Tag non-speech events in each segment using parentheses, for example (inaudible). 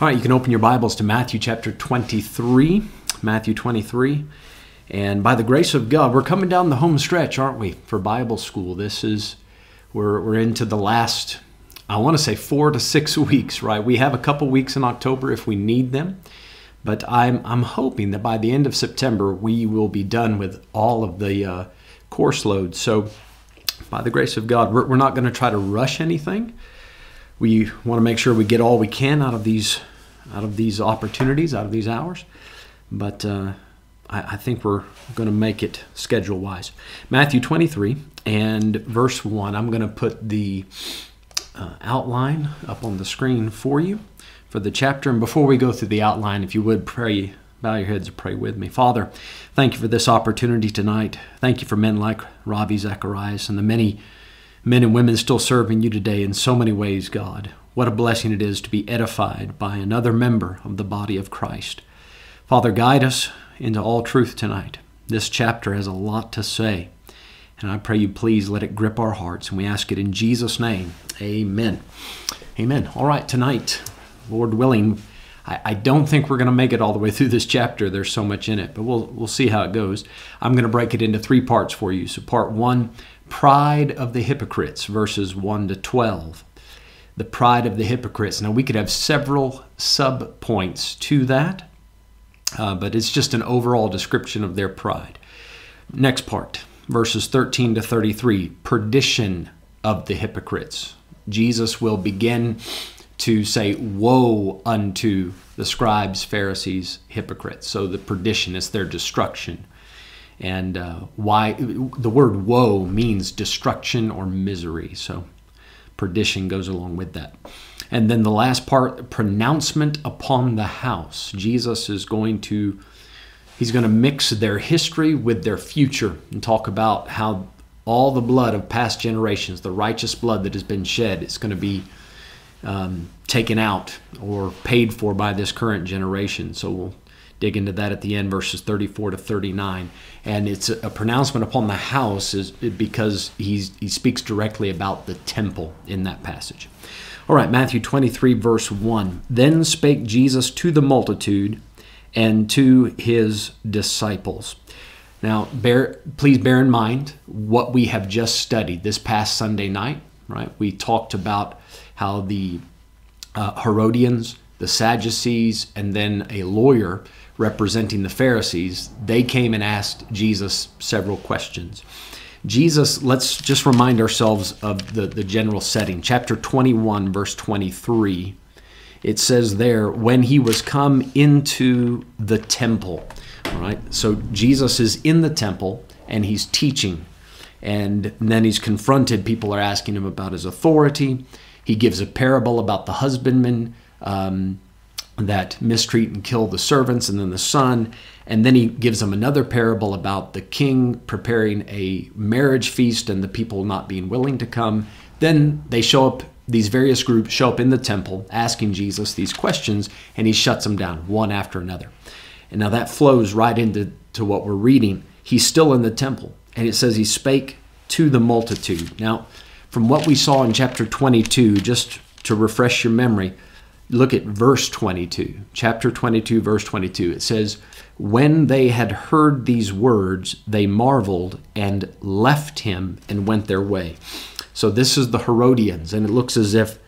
All right, you can open your Bibles to Matthew chapter 23. Matthew 23. And by the grace of God, we're coming down the home stretch, aren't we, for Bible school? This is, we're, we're into the last, I want to say four to six (laughs) weeks, right? We have a couple weeks in October if we need them. But I'm, I'm hoping that by the end of September, we will be done with all of the uh, course loads. So, by the grace of God, we're, we're not going to try to rush anything. We want to make sure we get all we can out of these out of these opportunities, out of these hours. But uh, I, I think we're going to make it schedule wise. Matthew 23 and verse 1. I'm going to put the uh, outline up on the screen for you for the chapter. And before we go through the outline, if you would pray, bow your heads and pray with me. Father, thank you for this opportunity tonight. Thank you for men like Ravi Zacharias and the many men and women still serving you today in so many ways, God. What a blessing it is to be edified by another member of the body of Christ. Father, guide us into all truth tonight. This chapter has a lot to say, and I pray you please let it grip our hearts, and we ask it in Jesus' name. Amen. Amen. All right, tonight, Lord willing, I, don't think we're going to make it all the way through this chapter. There's so much in it, but we'll, we'll see how it goes. I'm going to break it into three parts for you. So, part one, pride of the hypocrites, verses 1 to 12 the pride of the hypocrites. Now, we could have several sub points to that, uh, but it's just an overall description of their pride. Next part, verses 13 to 33 perdition of the hypocrites. Jesus will begin to say, Woe unto the scribes, Pharisees, hypocrites. So the perdition is their destruction. And uh, why the word woe means destruction or misery. So perdition goes along with that. And then the last part, pronouncement upon the house. Jesus is going to he's going to mix their history with their future and talk about how all the blood of past generations, the righteous blood that has been shed, is going to be um, taken out or paid for by this current generation. So we'll dig into that at the end, verses 34 to 39. And it's a, pronouncement upon the house is because he's, he speaks directly about the temple in that passage. All right, Matthew 23, verse 1. Then spake Jesus to the multitude and to his disciples. Now, bear, please bear in mind what we have just studied this past Sunday night, right? We talked about how the uh, Herodians, the Sadducees, and then a lawyer representing the Pharisees, they came and asked Jesus several questions. Jesus, let's just remind ourselves of the, the general setting. Chapter 21, verse 23. It says there, when he was come into the temple. All right, so Jesus is in the temple and he's teaching. And then he's confronted. People are asking him about his authority. He gives a parable about the husbandman. Um, that mistreat and kill the servants and then the son. And then he gives them another parable about the king preparing a marriage feast and the people not being willing to come. Then they show up, these various groups show up in the temple asking Jesus these questions, and he shuts them down one after another. And now that flows right into to what we're reading. He's still in the temple, and it says he spake to the multitude. Now, from what we saw in chapter 22, just to refresh your memory, look at verse 22, chapter 22, verse 22. It says, When they had heard these words, they marveled and left him and went their way. So this is the Herodians, and it looks as if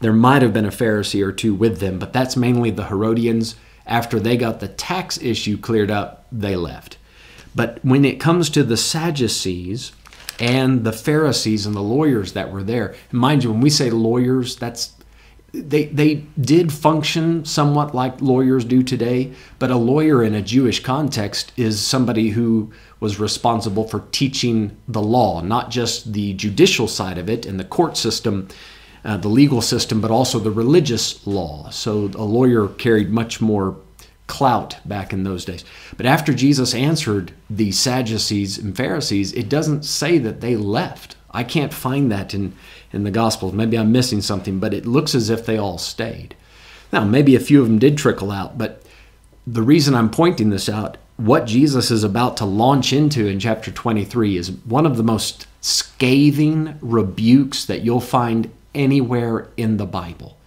there might have been a Pharisee or two with them, but that's mainly the Herodians. After they got the tax issue cleared up, they left. But when it comes to the Sadducees and the Pharisees and the lawyers that were there, mind you, when we say lawyers, that's they they did function somewhat like lawyers do today, but a lawyer in a Jewish context is somebody who was responsible for teaching the law, not just the judicial side of it and the court system, uh, the legal system, but also the religious law. So a lawyer carried much more clout back in those days. But after Jesus answered the Sadducees and Pharisees, it doesn't say that they left. I can't find that in in the Gospels. Maybe I'm missing something, but it looks as if they all stayed. Now, maybe a few of them did trickle out, but the reason I'm pointing this out, what Jesus is about to launch into in chapter 23 is one of the most scathing rebukes that you'll find anywhere in the Bible.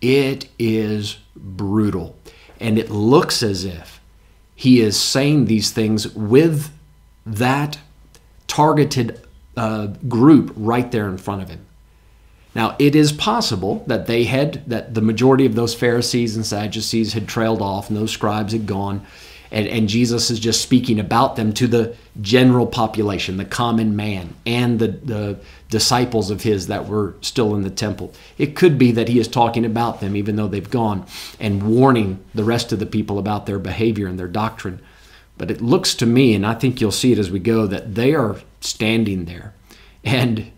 It is brutal. And it looks as if he is saying these things with that targeted uh, group right there in front of him. Now, it is possible that they had, that the majority of those Pharisees and Sadducees had trailed off and those scribes had gone, and, and Jesus is just speaking about them to the general population, the common man, and the, the disciples of his that were still in the temple. It could be that he is talking about them, even though they've gone, and warning the rest of the people about their behavior and their doctrine. But it looks to me, and I think you'll see it as we go, that they are standing there. And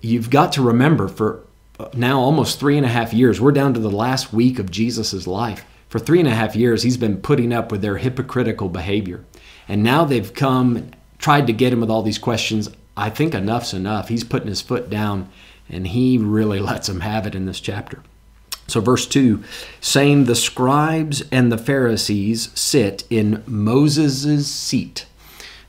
you've got to remember for uh, now almost three and a half years, we're down to the last week of Jesus' life. For three and a half years, he's been putting up with their hypocritical behavior. And now they've come, tried to get him with all these questions. I think enough's enough. He's putting his foot down, and he really (laughs) lets them have it in this chapter. So, verse 2 saying, The scribes and the Pharisees sit in Moses' seat.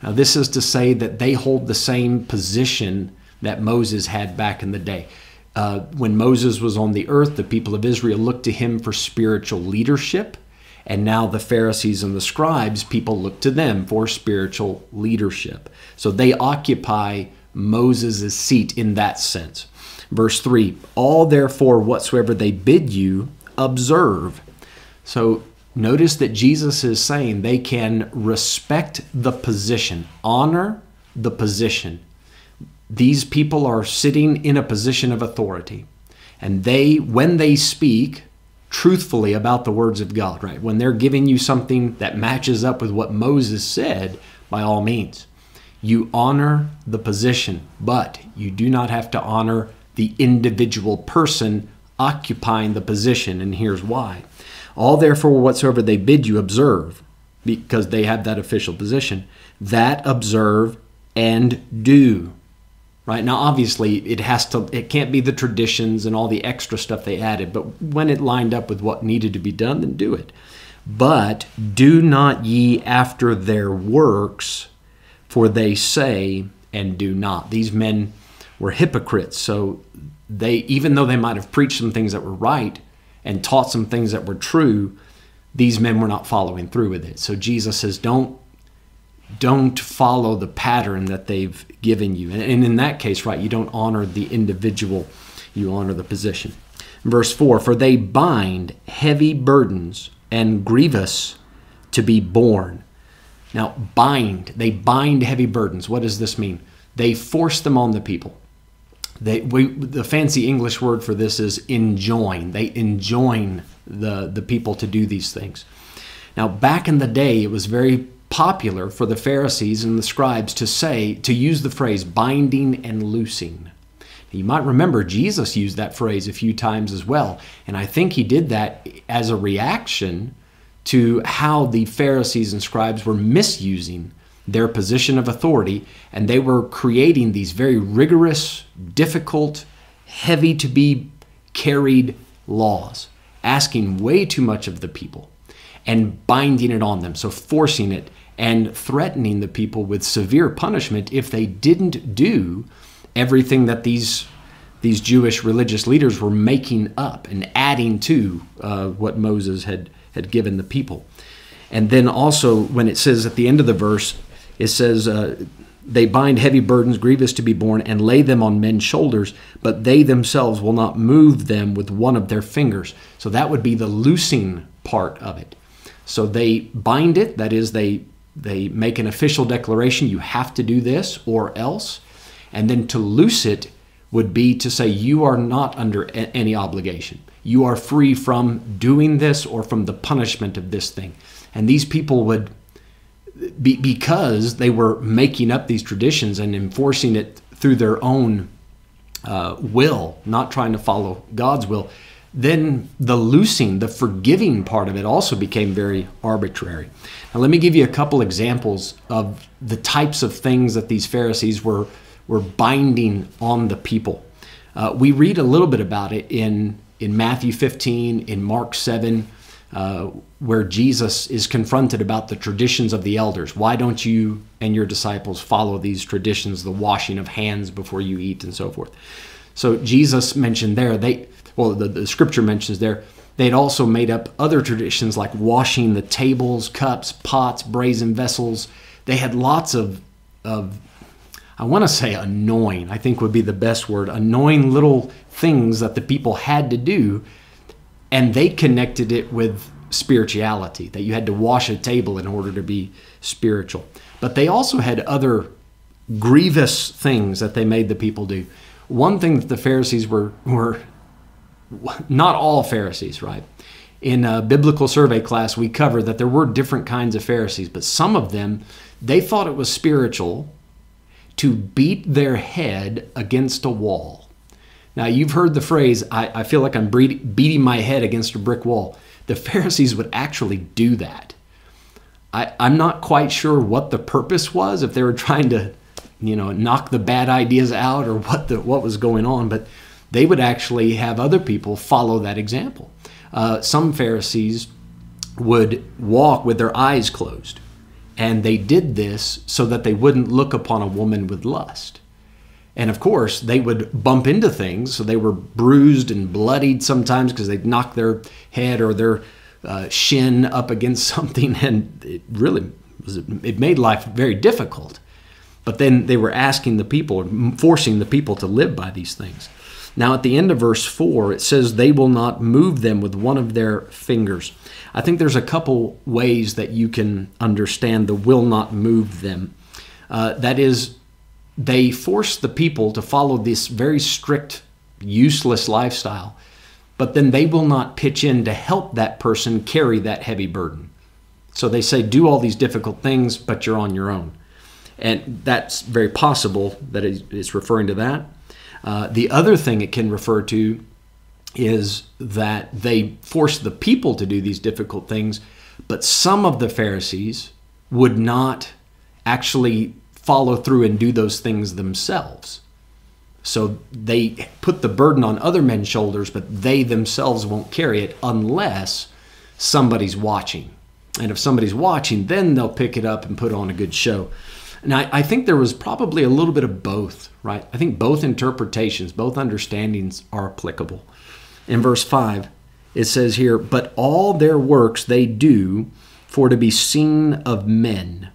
Now, this is to say that they hold the same position that Moses had back in the day. Uh, when Moses was on the earth, the people of Israel looked to him for spiritual leadership. And now the Pharisees and the scribes, people look to them for spiritual leadership. So they occupy Moses' seat in that sense. Verse 3 All therefore whatsoever they bid you, observe. So notice that Jesus is saying they can respect the position, honor the position these people are sitting in a position of authority. And they, when they speak truthfully about the words of God, right, when they're giving you something that matches up with what Moses said, by all means, you honor the position, but you do not have to honor the individual person occupying the position. And here's why. All therefore whatsoever they bid you observe, because they have that official position, that observe and do right? Now obviously it has to it can't be the traditions and all the extra stuff they added but when it lined up with what needed to be done then do it. But do not ye after their works for they say and do not. These men were hypocrites. So they even though they might have preached some things that were right and taught some things that were true these men were not following through with it. So jesus says don't don't follow the pattern that they've given you. And in that case, right, you don't honor the individual, you honor the position. Verse 4 For they bind heavy burdens and grievous to be borne. Now, bind, they bind heavy burdens. What does this mean? They force them on the people. They, we, the fancy English word for this is enjoin. They enjoin the, the people to do these things. Now, back in the day, it was very popular for the Pharisees and the scribes to say, to use the phrase binding and loosing. You might remember Jesus used that phrase a few times as well. And I think he did that as a reaction to how the Pharisees and scribes were misusing their position of authority and they were creating these very rigorous, difficult, heavy to be carried laws, asking way too much of the people and binding it on them, so forcing it and threatening the people with severe punishment if they didn't do everything that these these Jewish religious leaders were making up and adding to uh, what Moses had had given the people. And then also when it says at the end of the verse, it says. Uh, they bind heavy burdens grievous to be borne and lay them on men's shoulders, but they themselves will not move them with one of their fingers. So that would be the loosing part of it. So they bind it, that is, they they make an official declaration you have to do this or else. And then to loose it would be to say you are not under any obligation. You are free from doing this or from the punishment of this thing. And these people would be, because they were making up these traditions and enforcing it through their own uh, will not trying to follow god's will then the loosing, the forgiving part of it also became very arbitrary. Now, let me give you a couple examples of the types of things that these Pharisees were, were binding on the people. Uh, we read a little bit about it in, in Matthew 15, in Mark 7, uh, where Jesus is confronted about the traditions of the elders. Why don't you and your disciples follow these traditions, the washing of hands before you eat, and so forth? So Jesus mentioned there, they well, the, the scripture mentions there, They'd also made up other traditions like washing the tables, cups, pots, brazen vessels. They had lots of, of I want to say annoying, I think would be the best word, annoying little things that the people had to do. And they connected it with spirituality, that you had to wash a table in order to be spiritual. But they also had other grievous things that they made the people do. One thing that the Pharisees were, were not all Pharisees, right? In a biblical survey class, we covered that there were different kinds of Pharisees, but some of them, they thought it was spiritual to beat their head against a wall. Now, you've heard the phrase, I, I feel like I'm beating my head against a brick wall. The (laughs) Pharisees would actually do that. I, I'm not quite sure what the purpose was, if they were trying to, you know, knock the bad ideas out or what, the, what was going on, but they would actually have other people follow that example. Uh, some Pharisees would walk with their eyes closed, and they did this so that they wouldn't look upon a woman with lust. And of course, they would bump into things, so they were bruised and bloodied sometimes because they'd knock their head or their uh, shin up against (laughs) something, and it really was, it made life very difficult. But then they were asking the people, forcing the people to live by these things. Now, at the end of verse 4, it says, They will not move them with one of their fingers. I think there's a couple ways that you can understand the will not move them. Uh, that is, they force the people to follow this very strict, useless lifestyle, but then they will not pitch in to help that person carry that heavy burden. So they say, Do all these difficult things, but you're on your own. And that's very possible that it's referring to that. Uh, the other thing it can refer to is that they forced the people to do these difficult things, but some of the Pharisees would not actually follow through and do those things themselves. So they put the burden on other men's shoulders, but they themselves won't carry it unless somebody's watching. And if somebody's watching, then they'll pick it up and put on a good show. And I, I, think there was probably a little bit of both, right? I think both interpretations, both understandings are applicable. In verse 5, it says here, But all their works they do for to be seen of men.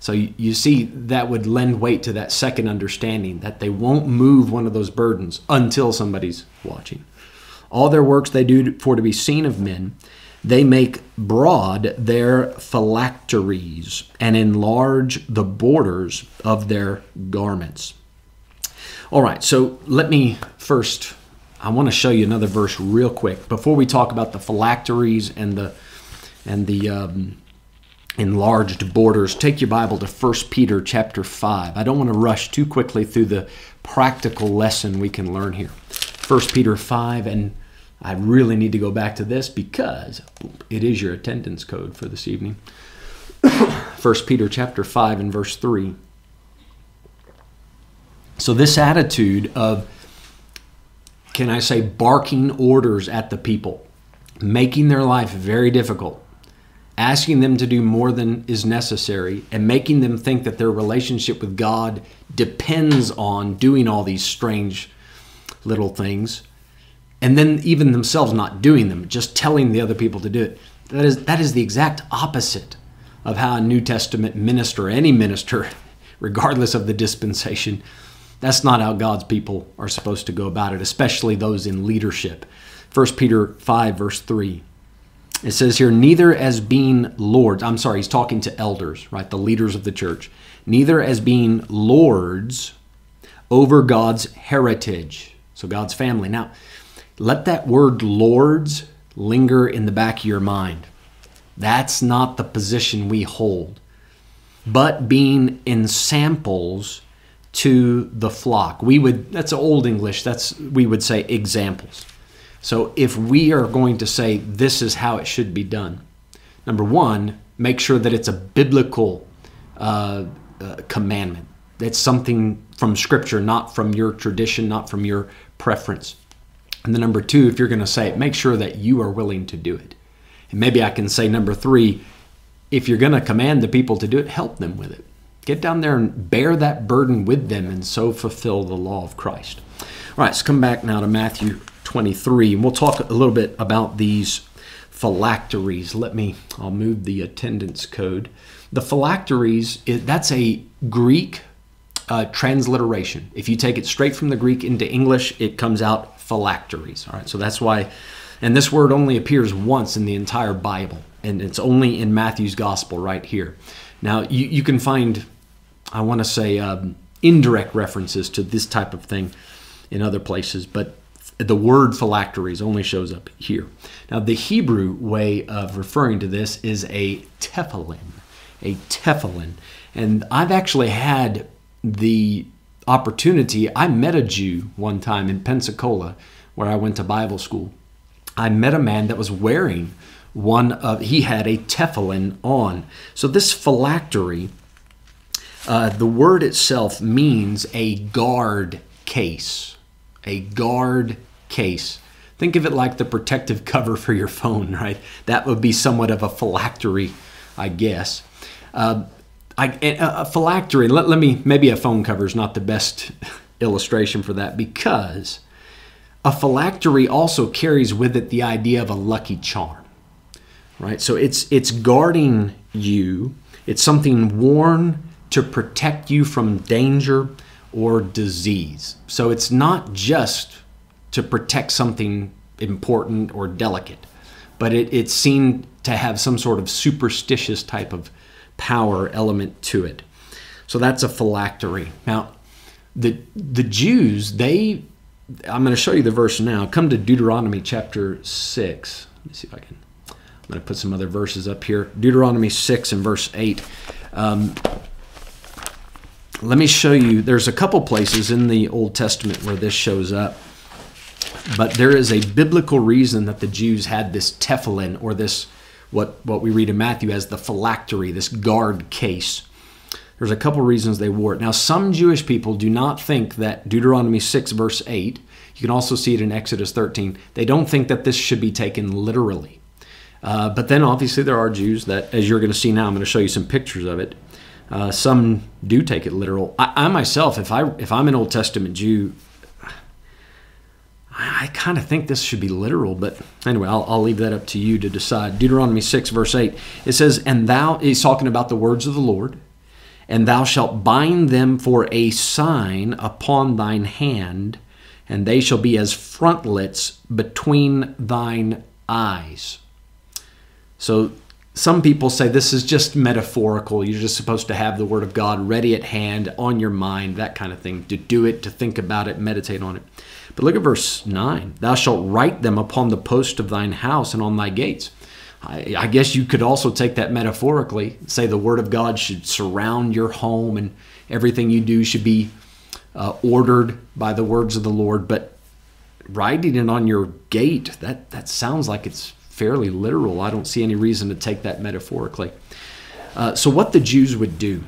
So you, you see, that would lend weight to that second understanding that they won't move one of those burdens until somebody's watching. All their works they do for to be seen of men. They make broad their phylacteries and enlarge the borders of their garments. All right, so let me first, I want to show you another verse real quick before we talk about the phylacteries and the and the um, enlarged borders. Take your Bible to 1 Peter chapter 5. I don't want to rush too quickly through the practical lesson we can learn here. 1 Peter 5 and I really need to go back to this because it is your attendance code for this evening. (coughs) 1 Peter chapter 5 and verse 3. So this attitude of can I say barking orders at the people, making their life very difficult, asking them to do more than is necessary and making them think that their relationship with God depends on doing all these strange little things and then even themselves not doing them, just telling the other people to do it. That is, that is the exact opposite of how a New Testament minister, any minister, (laughs) regardless of the dispensation, that's not how God's people are supposed to go about it, especially those in leadership. 1 Peter 5, verse 3. It says here, neither as being lords, I'm sorry, he's talking to elders, right? The leaders of the church. Neither as being lords over God's heritage, so God's family. Now, let that word lords linger in the back of your mind. That's not the position we hold, but being ensamples to the flock. We would that's old English. That's we would say examples. So if we are going to say this is how it should be done, number one, make sure that it's a biblical uh, uh, commandment. That's something from Scripture, not from your tradition, not from your preference. And then number two, if you're going to say it, make sure that you are willing to do it. And maybe I can say number three, if you're going to command the people to do it, help them with it. Get down there and bear that burden with them and so fulfill the law of Christ. All right, let's come back now to Matthew 23. And we'll talk a little bit about these phylacteries. Let me, I'll move the attendance code. The phylacteries, that's a Greek uh, transliteration. If you take it straight from the Greek into English, it comes out phylacteries. All right, so that's why, and this word only appears once in the entire Bible, and it's only in Matthew's gospel right here. Now, you, you can find, I want to say, um, indirect references to this type of thing in other places, but the word phylacteries only shows up here. Now, the Hebrew way of referring to this is a tefillin, a tefillin. And I've actually had the opportunity. I met a Jew one time in Pensacola where I went to Bible school. I met a man that was wearing one of, he had a tefillin on. So this phylactery, uh, the word itself means a guard case. A guard case. Think of it like the protective (laughs) cover for your phone, right? That would be somewhat of a phylactery, I guess. Uh, I, a uh, uh, phylactery, let, let me, maybe a phone cover is not the best (laughs) illustration for that because a phylactery also carries with it the idea of a lucky charm, right? So it's, it's guarding you, it's something worn to protect you from danger or disease. So it's not just to protect something important or delicate, but it, it's seen to have some sort of superstitious type of power element to it. So that's a phylactery. Now, the the Jews, they I'm going to show you the verse now. Come to Deuteronomy chapter 6. Let me see if I can. I'm going to put some other verses up here. Deuteronomy 6 and verse 8. Um, let me show you. There's a couple places in the Old Testament where this shows up. But there is a biblical reason that the Jews had this tefillin or this what, what we read in Matthew as the phylactery, this guard case. There's a couple reasons they wore it. Now, some Jewish people do not think that Deuteronomy 6, verse 8, you can also see it in Exodus 13, they don't think that this should be taken literally. Uh, but then obviously there are Jews that, as you're going to see now, I'm going to show you some pictures of it. Uh, some do take it literal. I, I, myself, if I if I'm an Old Testament Jew, I kind of think this should be literal, but anyway, I'll, I'll, leave that up to you to decide. Deuteronomy 6, verse 8, it says, And thou, he's talking about the words of the Lord, and thou shalt bind them for a sign upon thine hand, and they shall be as frontlets between thine eyes. So some people say this is just metaphorical. You're just supposed to have the Word of God ready at hand, on your mind, that kind of thing, to do it, to think about it, meditate on it. But look at verse 9 Thou shalt write them upon the post of thine house and on thy gates. I, guess you could also take that metaphorically, say the Word of God should surround your home and everything you do should be uh, ordered by the words of the Lord. But writing it on your gate, that, that sounds like it's fairly literal. I don't see any reason to take that metaphorically. Uh, so, what the Jews would do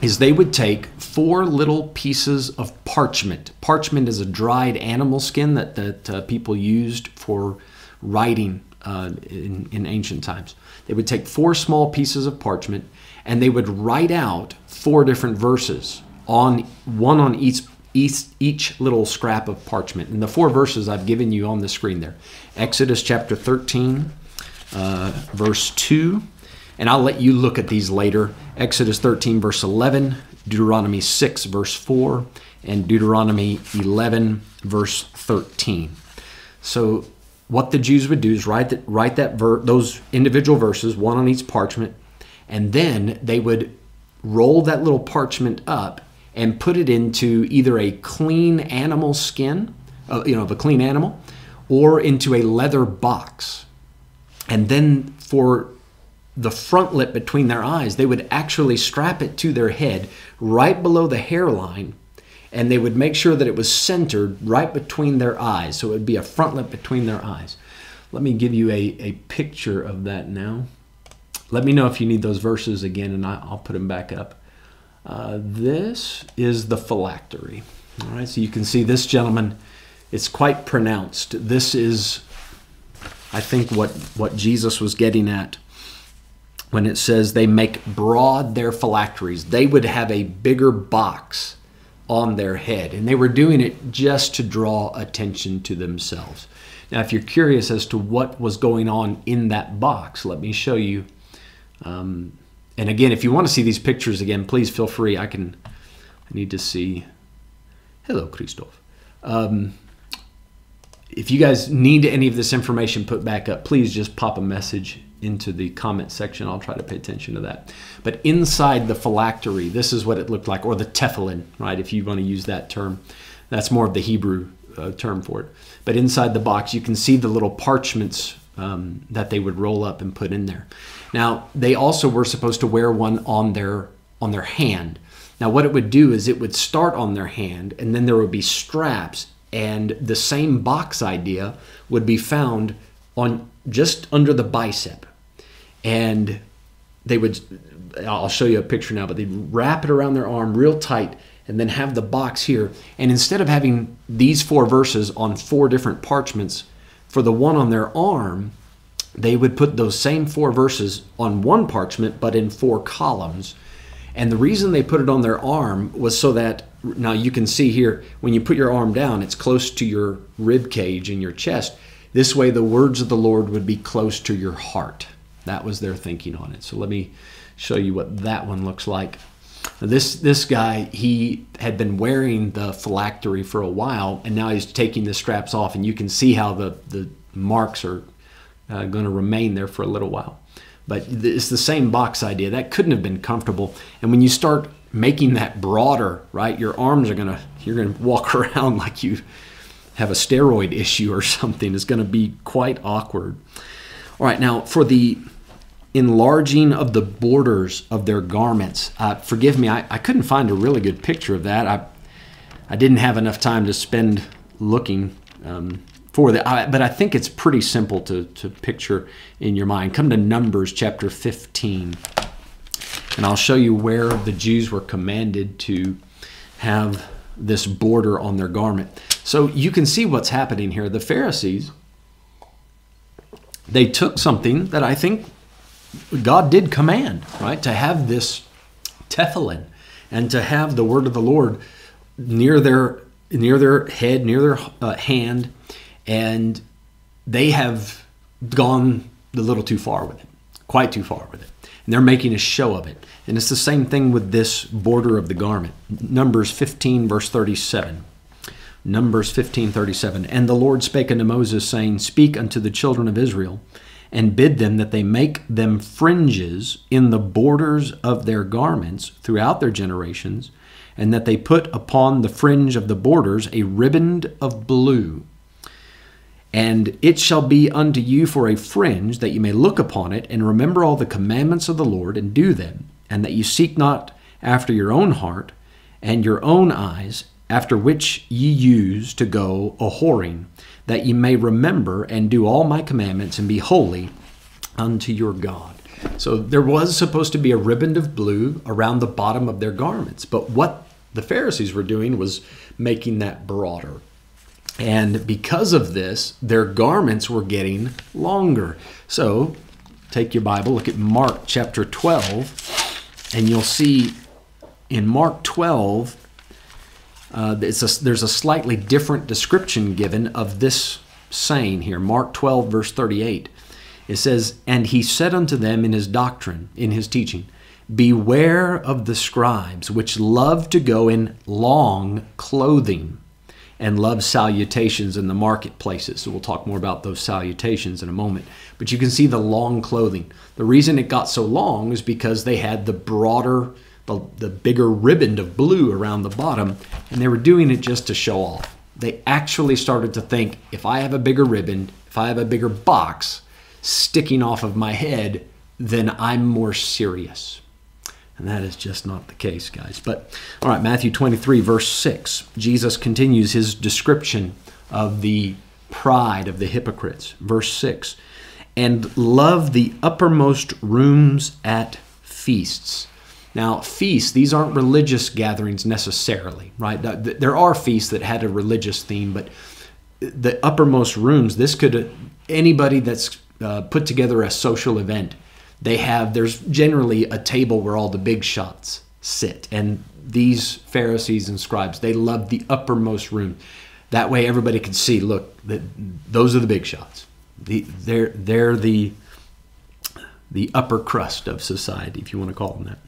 is they would take four little pieces of parchment. Parchment is a dried animal skin that, that uh, people used for writing uh, in, in ancient times. They would take four small pieces of parchment and they would write out four different verses on one on each each, each little scrap of parchment. And the four verses I've given you on the screen there Exodus chapter 13, uh, verse 2. And I'll let you look at these later. Exodus 13, verse 11, Deuteronomy 6, verse 4, and Deuteronomy 11, verse 13. So, what the Jews would do is write that, write that ver- those individual verses, one on each parchment, and then they would roll that little parchment up and put it into either a clean animal skin, uh, you know, of a clean animal, or into a leather box. And then for the frontlet between their eyes, they would actually strap it to their head right below the hairline and they would make sure that it was centered right between their eyes. So it would be a frontlet between their eyes. Let me give you a, a picture of that now. Let me know if you need those verses again and I, will put them back up. Uh, this is the phylactery. All right, so you can see this gentleman, it's quite pronounced. This is, I think, what, what Jesus was getting at when it says they make broad their phylacteries. They would have a bigger box on their head. And they were doing it just to draw attention to themselves. Now, if you're curious as to what was going on in that box, let me show you. Um, and again, if you want to see these pictures again, please feel free. I can. I need to see. Hello, Christoph. Um, if you guys need any of this information put back up, please just pop a message into the comment section. I'll try to pay attention to that. But inside the phylactery, this is what it looked like, or the tefillin, right? If you want to use that term, that's more of the Hebrew uh, term for it. But inside the box, you can see the little parchments um, that they would roll up and put in there. Now, they also were supposed to wear one on their on their hand. Now, what it would do is it would start on their hand, and then there would be straps, and the same box idea would be found on just under the bicep and they would I'll show you a picture now, but they'd wrap it around their arm real tight and then have the box here. And instead of having these four verses on four different parchments, for the one on their arm, they would put those same four verses on one parchment, but in four columns. And the reason they put it on their arm was so that now you can see here when you put your arm down, it's close to your rib cage in your chest. This way, the words of the Lord would be close to your heart. That was their thinking on it. So let me show you what that one looks like. This this guy he had been wearing the phylactery for a while, and now he's taking the straps off, and you can see how the the marks are uh, going to remain there for a little while. But it's the same box idea. That couldn't have been comfortable. And when you start making that broader, right, your arms are gonna you're gonna walk (laughs) around like you have a steroid issue or something. It's going to be quite awkward. All right, now for the enlarging of the borders of their garments. Uh, forgive me, I, I couldn't find a really good picture of that. I, I didn't have enough time to spend looking um, for that, but I think it's pretty simple to, to picture in your mind. Come to Numbers chapter 15, and I'll show you where the Jews were commanded to have this border on their garment. So you can see what's happening here. The Pharisees, they took something that I think God did command, right? To have this tefillin and to have the word of the Lord near their near their head, near their uh, hand, and they have gone a little too far with it, quite too far with it. And they're making a show of it. And it's the same thing with this border of the garment. Numbers 15, verse 37. Numbers 15, 37. And the Lord spake unto Moses, saying, Speak unto the children of Israel, and bid them that they make them fringes in the borders of their garments throughout their generations, and that they put upon the fringe of the borders a riband of blue. And it shall be unto you for a fringe, that you may look upon it, and remember all the commandments of the Lord, and do them, and that you seek not after your own heart and your own eyes, after which ye use to go a whoring, that ye may remember and do all my commandments and be holy unto your God. So there was supposed to be a riband of blue around the bottom of their garments, but what the Pharisees were doing was making that broader. And because of this, their garments were getting longer. So take your Bible, look at Mark chapter 12, and you'll see in Mark 12, uh, a, there's a slightly different description given of this saying here. Mark 12, verse 38. It says, And he said unto them in his doctrine, in his teaching, Beware of the scribes, which love to go in long clothing and love salutations in the marketplaces. So we'll talk more about those salutations in a moment. But you can see the long clothing. The reason it got so long is because they had the broader the, the bigger ribbon of blue around the bottom, and they were doing it just to show off. They actually started to think if I have a bigger ribbon, if I have a bigger box sticking off of my head, then I'm more serious. And that is just not the case, guys. But all right, Matthew 23, verse 6, Jesus continues his description of the pride of the hypocrites. Verse 6 and love the uppermost rooms at feasts now, feasts, these aren't religious gatherings necessarily, right? There are feasts that had a religious theme, but the uppermost rooms, this could, anybody that's uh, put together a social event, they have, there's generally a table where all the big shots sit. And these Pharisees and scribes. They loved the uppermost room. That way everybody could see, look, those are the big shots. The, they're, they're the, the upper crust of society, if you want to call them that.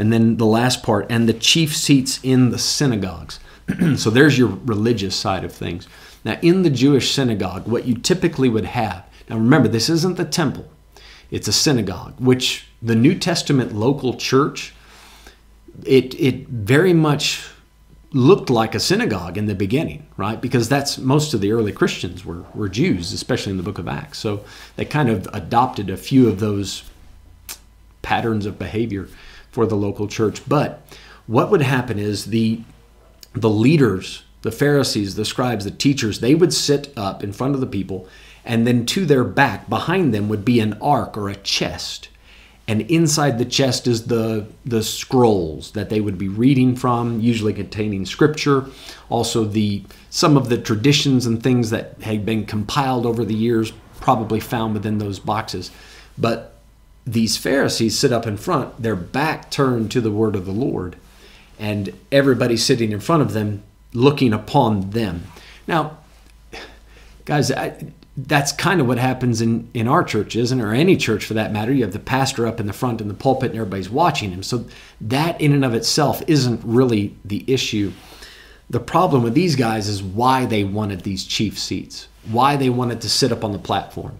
And then the last part, and the chief seats in the synagogues. (clears throat) so there's your religious side of things. Now, in the Jewish synagogue, what you typically would have, now remember, this isn't the temple, it's a synagogue, which the New Testament local church, it, it very much looked like a synagogue in the beginning, right? Because that's most of the early Christians were, were Jews, especially in the book of Acts. So they kind of adopted a few of those patterns of behavior for the local church. But what would happen is the the leaders, the Pharisees, the scribes, the teachers, they would sit up in front of the people, and then to their back, behind them, would be an ark or a chest and inside the chest is the the scrolls that they would be reading from usually containing scripture also the some of the traditions and things that had been compiled over the years probably found within those boxes but these pharisees sit up in front their back turned to the word of the lord and everybody sitting in front of them looking upon them now guys I, that's kind of what happens in, in our church, isn't it? Or any church for that matter. You have the pastor up in the front in the pulpit and everybody's watching him. So that in and of itself isn't really the issue. The problem with these guys is why they wanted these chief seats, why they wanted to sit up on the platform.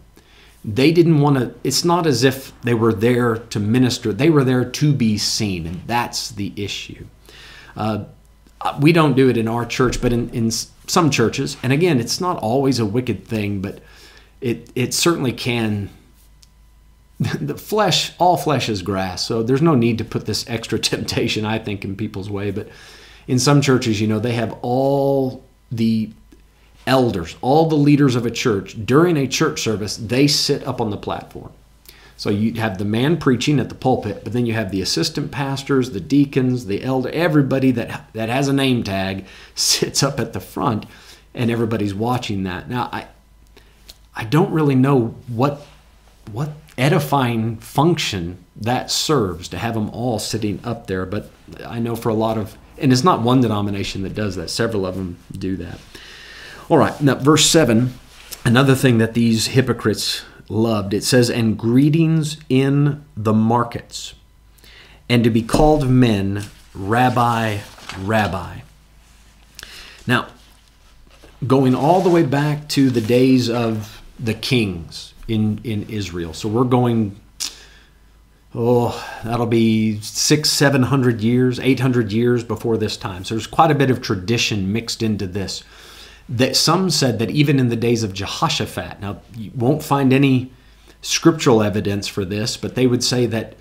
They didn't want to, it's not as if they were there to minister, they were there to be seen, and that's the issue. Uh, we don't do it in our church, but in, in some churches, and again, it's not always a wicked thing, but it it certainly can. (laughs) The flesh, all flesh is grass, so there's no need to put this extra (laughs) temptation, I think, in people's way. But in some churches, you know, they have all the elders, all the leaders of a church during a church service, they sit up on the platform. So you have the man preaching at the pulpit, but then you have the assistant pastors, the deacons, the elder, everybody that that has a name tag (laughs) sits up at the front, and everybody's watching that. Now I I don't really know what what edifying function that serves to have them all sitting up there, but I know for a lot of and it's not one denomination that does that. Several of them do that. All right, now verse 7, another thing that these hypocrites loved. It says, And greetings in the markets, and to be called men, Rabbi, Rabbi. Now, going all the way back to the days of the kings in, in Israel. So we're going, oh, that'll be six, seven hundred years, 800 years before this time. So there's quite a bit of tradition mixed into this. That some said that even in the days of Jehoshaphat, now you won't find any scriptural evidence for this, but they would say that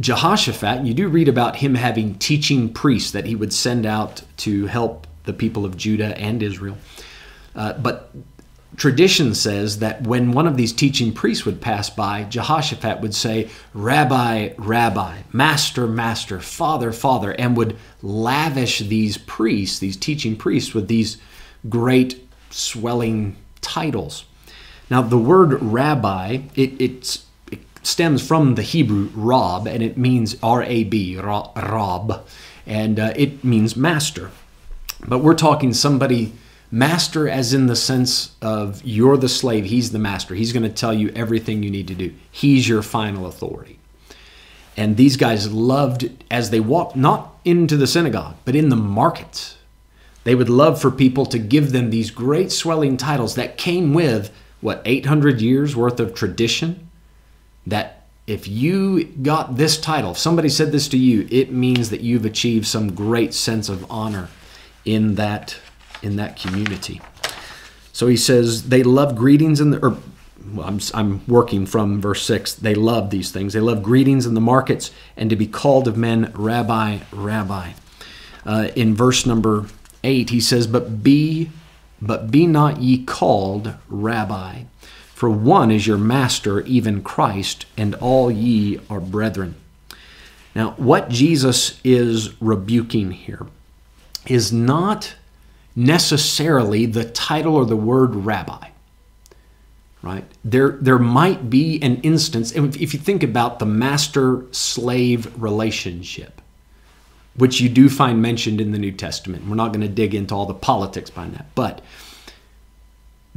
Jehoshaphat, you do read about him having teaching priests that he would send out to help the people of Judah and Israel. Uh, but tradition says that when one of these teaching priests would pass by, Jehoshaphat would say, Rabbi, Rabbi, Master, Master, Father, Father, and would lavish these priests, these teaching priests, with these great swelling titles. Now, the word rabbi, it, it stems from the Hebrew rab, and it means R A B, rab, and uh, it means master. But we're talking somebody Master, as in the sense of you're the slave, he's the master. He's going to tell you everything you need to do. He's your final authority. And these guys loved, as they walked not into the synagogue, but in the markets, they would love for people to give them these great swelling titles that came with, what, 800 years worth of tradition? That if you got this title, if somebody said this to you, it means that you've achieved some great sense of honor in that in that community. So he says they love greetings in the or I'm, I'm working from verse 6. They love these things. They love greetings in the markets and to be called of men, Rabbi, Rabbi. Uh, in verse number 8, he says, But be, but be not ye called Rabbi, for one is your master, even Christ, and all ye are brethren. Now, what Jesus is rebuking here is not necessarily the title or the word rabbi. Right? There, there might be an instance, if you think about the master slave relationship, which you do find mentioned in the New Testament. We're not going to dig into all the politics behind that, but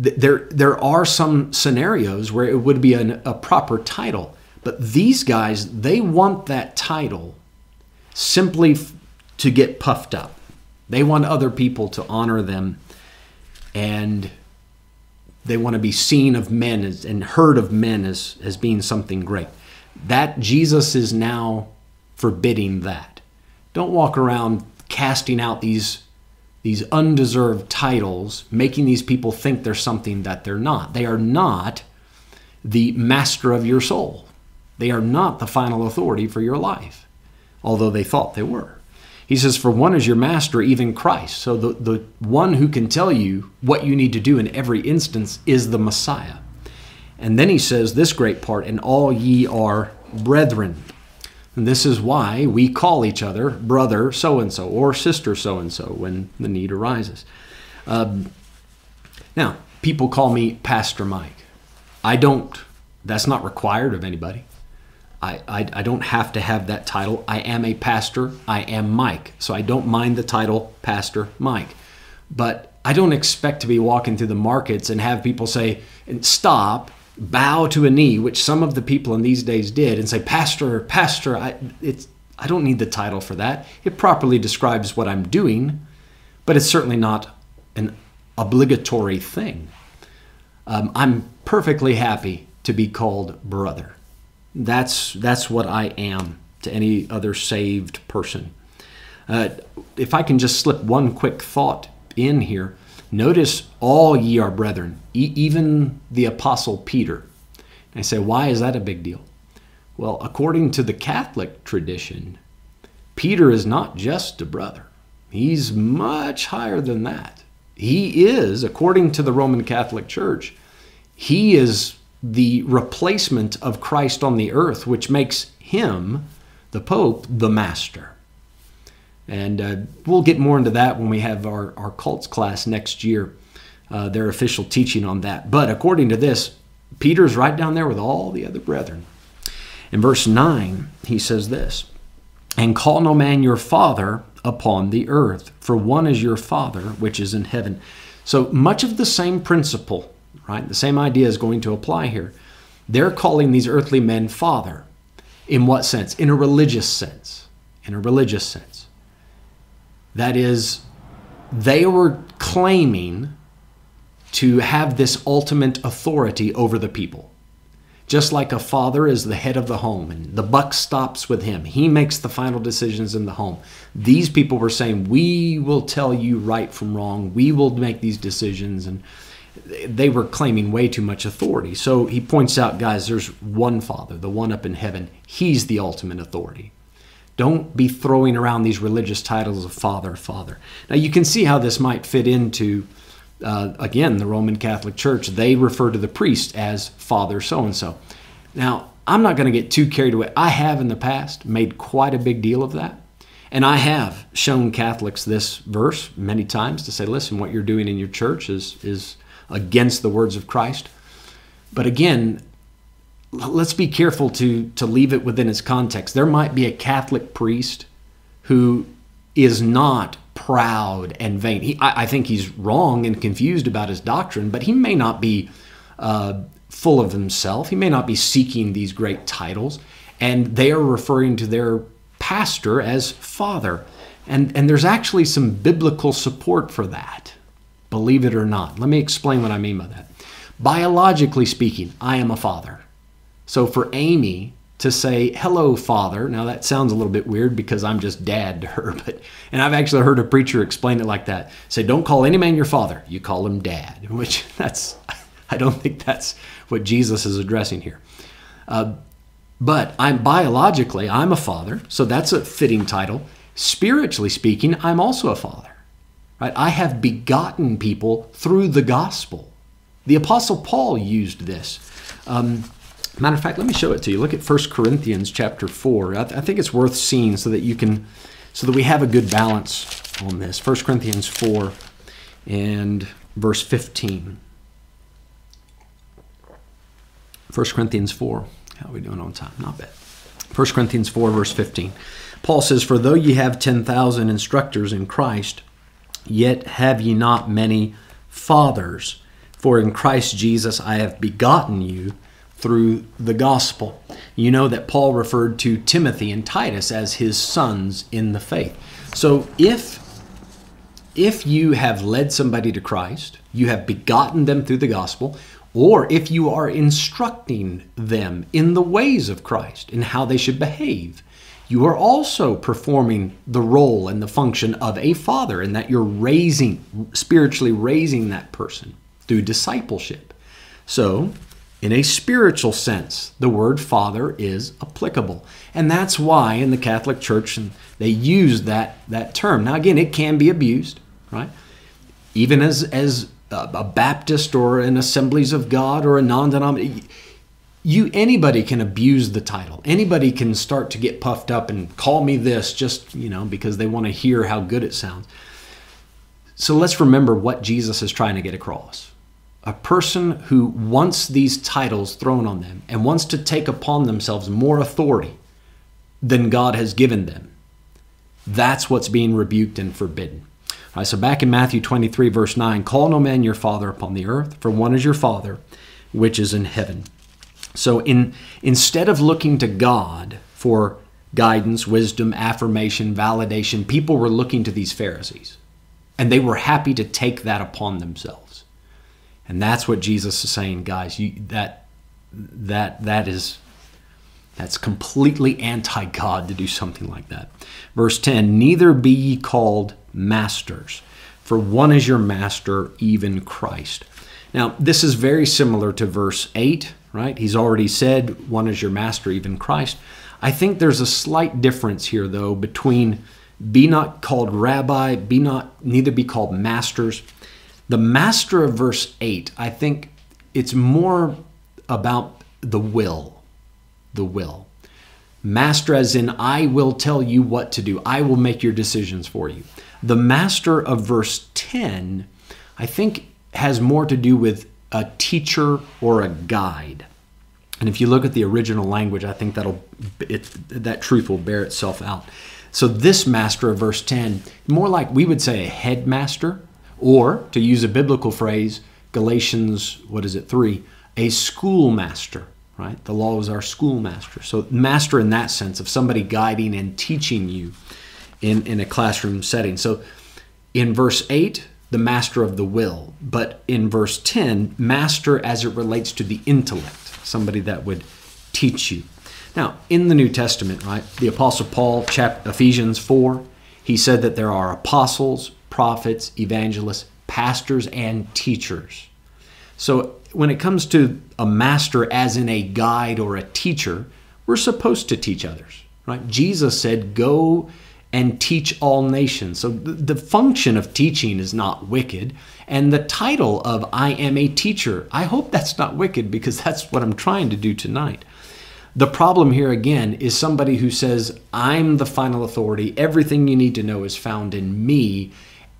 th- there there are some scenarios where it would be an, a proper title. But these guys, they want that title simply f- to get puffed up. They want other people to honor them and they want to be seen of men as, and heard of men as, as being something great. That Jesus is now forbidding that. Don't walk around casting out these, these undeserved titles, making these people think they're something that they're not. They are not the master of your soul. They are not the final authority for your life, although they thought they were. He says, For one is your master, even Christ. So the, the one who can tell you what you need to do in every instance is the Messiah. And then he says this great part, and all ye are brethren. And this is why we call each other brother so and so or sister so and so when the need arises. Um, now, people call me Pastor Mike. I don't, that's not required of anybody. I, I, I, don't have to have that title. I am a pastor. I am Mike. So I don't mind the title Pastor Mike. But I don't expect to be walking through the markets and have people say, stop, bow to a knee, which some of the people in these days did, and say, Pastor, Pastor. I, it's, I don't need the title for that. It properly describes what I'm doing, but it's certainly not an obligatory thing. Um, I'm perfectly happy to be called brother. That's that's what I am to any other saved person. Uh, if I can just slip one quick thought in here, notice all ye are brethren, e- even the apostle Peter. And I say, why is that a big deal? Well, according to the Catholic tradition, Peter is not just a brother. He's much higher than that. He is, according to the Roman Catholic Church, he is the replacement of Christ on the earth, which makes him, the Pope, the master. And uh, we'll get more into that when we have our, our cults class next year, uh, their official teaching on that. But according to this, Peter's right down there with all the other brethren. In verse 9, he says this And call no man your father upon the earth, for one is your Father which is in heaven. So much of the same principle right? The same idea is going to apply here. They're calling these earthly men father. In what sense? In a religious sense. In a religious sense. That is, they were claiming to have this ultimate authority over the people. Just like a father is the head of the home and the buck stops with him, he makes the final decisions in the home. These people were saying, We will tell you right from wrong, we will make these decisions. And they were claiming way too much authority. So he points out, guys, there's one Father, the one up in heaven. He's the ultimate authority. Don't be throwing around these religious titles of Father, Father. Now you can see how this might fit into, uh, again, the Roman Catholic Church. They refer to the priest as Father so and so. Now, I'm not going to get too carried away. I have in the past made quite a big deal of that. And I have shown Catholics this verse many times to say, listen, what you're doing in your church is, is against the words of Christ. But again, let's be careful to, to leave it within its context. There might be a Catholic priest who is not proud and vain. He, I, I, think he's wrong and confused about his doctrine, but he may not be uh, full of himself. He may not be seeking these great titles. And they are referring to their pastor as father. And, and there's actually some biblical support for that believe it or not. Let me explain what I mean by that. Biologically speaking, I am a father. So for Amy to say, hello, father, now that sounds a little bit weird because I'm just dad to her, (laughs) but, and I've actually heard a preacher explain it like that. Say, don't call any man your father, you call him dad, (laughs) which that's, I don't think that's what Jesus is addressing here. Uh, but I'm biologically, I'm a father, so that's a fitting title. Spiritually speaking, I'm also a father. Right? I have begotten people through the gospel. The Apostle Paul used this. Um, matter of fact, let me show it to you. Look at 1 Corinthians chapter 4. I, th- I think it's worth seeing so that you can, so that we have a good balance on this. 1 Corinthians 4 and verse 15. 1 Corinthians 4. How are we doing on time? Not bad. 1 Corinthians 4, verse 15. Paul says, For though ye have 10,000 instructors in Christ, yet have ye not many fathers. For in Christ Jesus I have begotten you through the gospel. You know that Paul referred to Timothy and Titus as his sons in the faith. So if if you have led somebody to Christ, you have begotten them through the gospel, or if you are instructing them in the ways of Christ, in how they should behave, you are also performing the role and the function of a father in that you're raising, spiritually raising that person through discipleship. So, in a spiritual sense, the word father is applicable. And that's why in the Catholic Church they use that, that term. Now, again, it can be abused, right? Even as, as a Baptist or an Assemblies of God or a non-denominational, you anybody can abuse the title. Anybody can start to get puffed up and call me this just, you know, because they want to hear how good it sounds. So let's remember what Jesus is trying to get across. A person who wants these titles thrown on them and wants to take upon themselves more authority than God has given them. That's what's being rebuked and forbidden. All right, so back in Matthew 23, verse 9, call no man your father upon the earth, for one is your father, which is in heaven. So in, instead of looking to God for guidance, wisdom, affirmation, validation, people were looking to these Pharisees. And they were happy to take that upon themselves. And that's what Jesus is saying, guys, you, that, that, that is that's completely anti God to do something like that. Verse 10 Neither be ye called masters, for one is your master, even Christ. Now, this is very similar to verse 8, right? He's already said, One is your master, even Christ. I think there's a slight difference here, though, between be not called rabbi, be not, neither be called masters. The master of verse 8, I think it's more about the will. The will. Master, as in, I will tell you what to do, I will make your decisions for you. The master of verse 10, I think, has more to do with a teacher or a guide. And if you look at the original language, I think that'll it, that truth will bear itself out. So this master of verse 10, more like we would say a headmaster, or to use a biblical phrase, Galatians, what is it, 3, a schoolmaster, right? The law is our schoolmaster. So master in that sense of somebody guiding and teaching you in, in a classroom setting. So in verse 8, the master of the will, but in verse 10, master as it relates to the intellect, somebody that would teach you. Now, in the New Testament, right, the Apostle Paul, chapter, Ephesians 4, he said that there are apostles, prophets, evangelists, pastors, and teachers. So when it comes to a master as in a guide or a teacher, we're supposed to teach others, right? Jesus said, Go and teach all nations. So the function of teaching is not wicked. And the title of I am a teacher, I hope that's not wicked because that's what I'm trying to do tonight. The problem here again is somebody who says, I'm the final authority. Everything you need to know is found in me.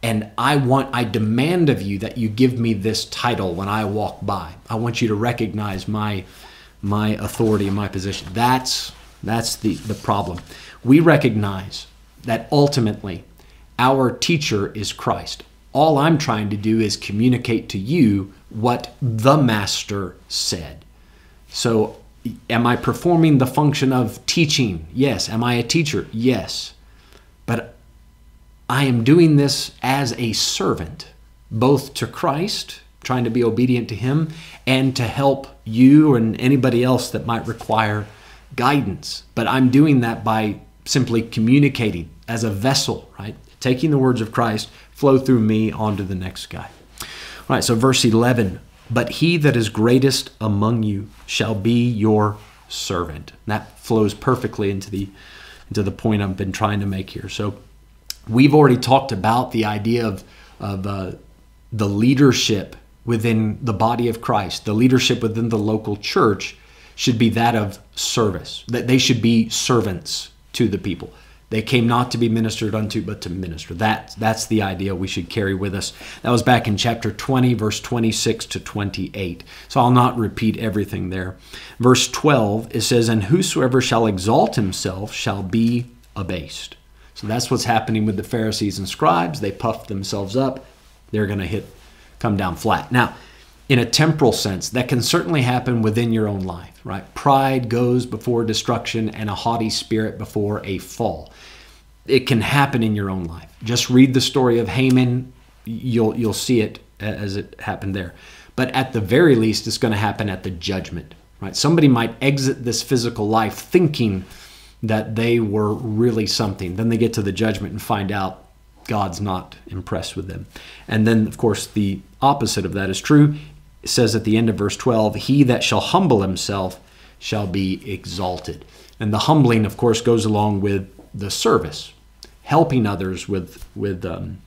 And I want, I demand of you that you give me this title when I walk by. I want you to recognize my, my authority and my position. That's, that's the, the problem. We recognize that ultimately our teacher is Christ. All I'm trying to do is communicate to you what the Master said. So, am I performing the function of teaching? Yes. Am I a teacher? Yes. I am doing this as a servant, both to Christ, trying to be obedient to Him, and to help you and anybody else that might require guidance. But I'm doing that by simply communicating as a vessel, right? Taking the words of Christ flow through me onto the next guy. All right, so verse 11, but he that is greatest among you shall be your servant. That flows perfectly into the into the point I've been trying to make here. So we've already talked about the idea of of uh, the leadership within the body of Christ, the leadership within the local church should be that of service. That they should be servants to the people They came not to be ministered unto, but to minister. That, that's the idea we should carry with us. That was back in chapter 20, verse 26 to 28. So I'll not repeat everything there. Verse 12, it says, And whosoever shall exalt himself shall be abased. So that's what's happening with the Pharisees and scribes. They puffed themselves up. They're going to hit, come down flat. Now, in a temporal sense, that can certainly happen within your own life, right? Pride goes before destruction and a haughty spirit before a fall. It can happen in your own life. Just read the story of Haman, you'll you'll see it as it happened there. But at the very least, it's going to happen at the judgment, right? Somebody might exit this physical life thinking that they were really something. Then they get to the judgment and find out God's not impressed with them. And then, of course, the opposite of that is true. It says at the end of verse 12, He that shall humble himself shall be exalted. And the humbling, of course, goes along with the service, helping others with, with um,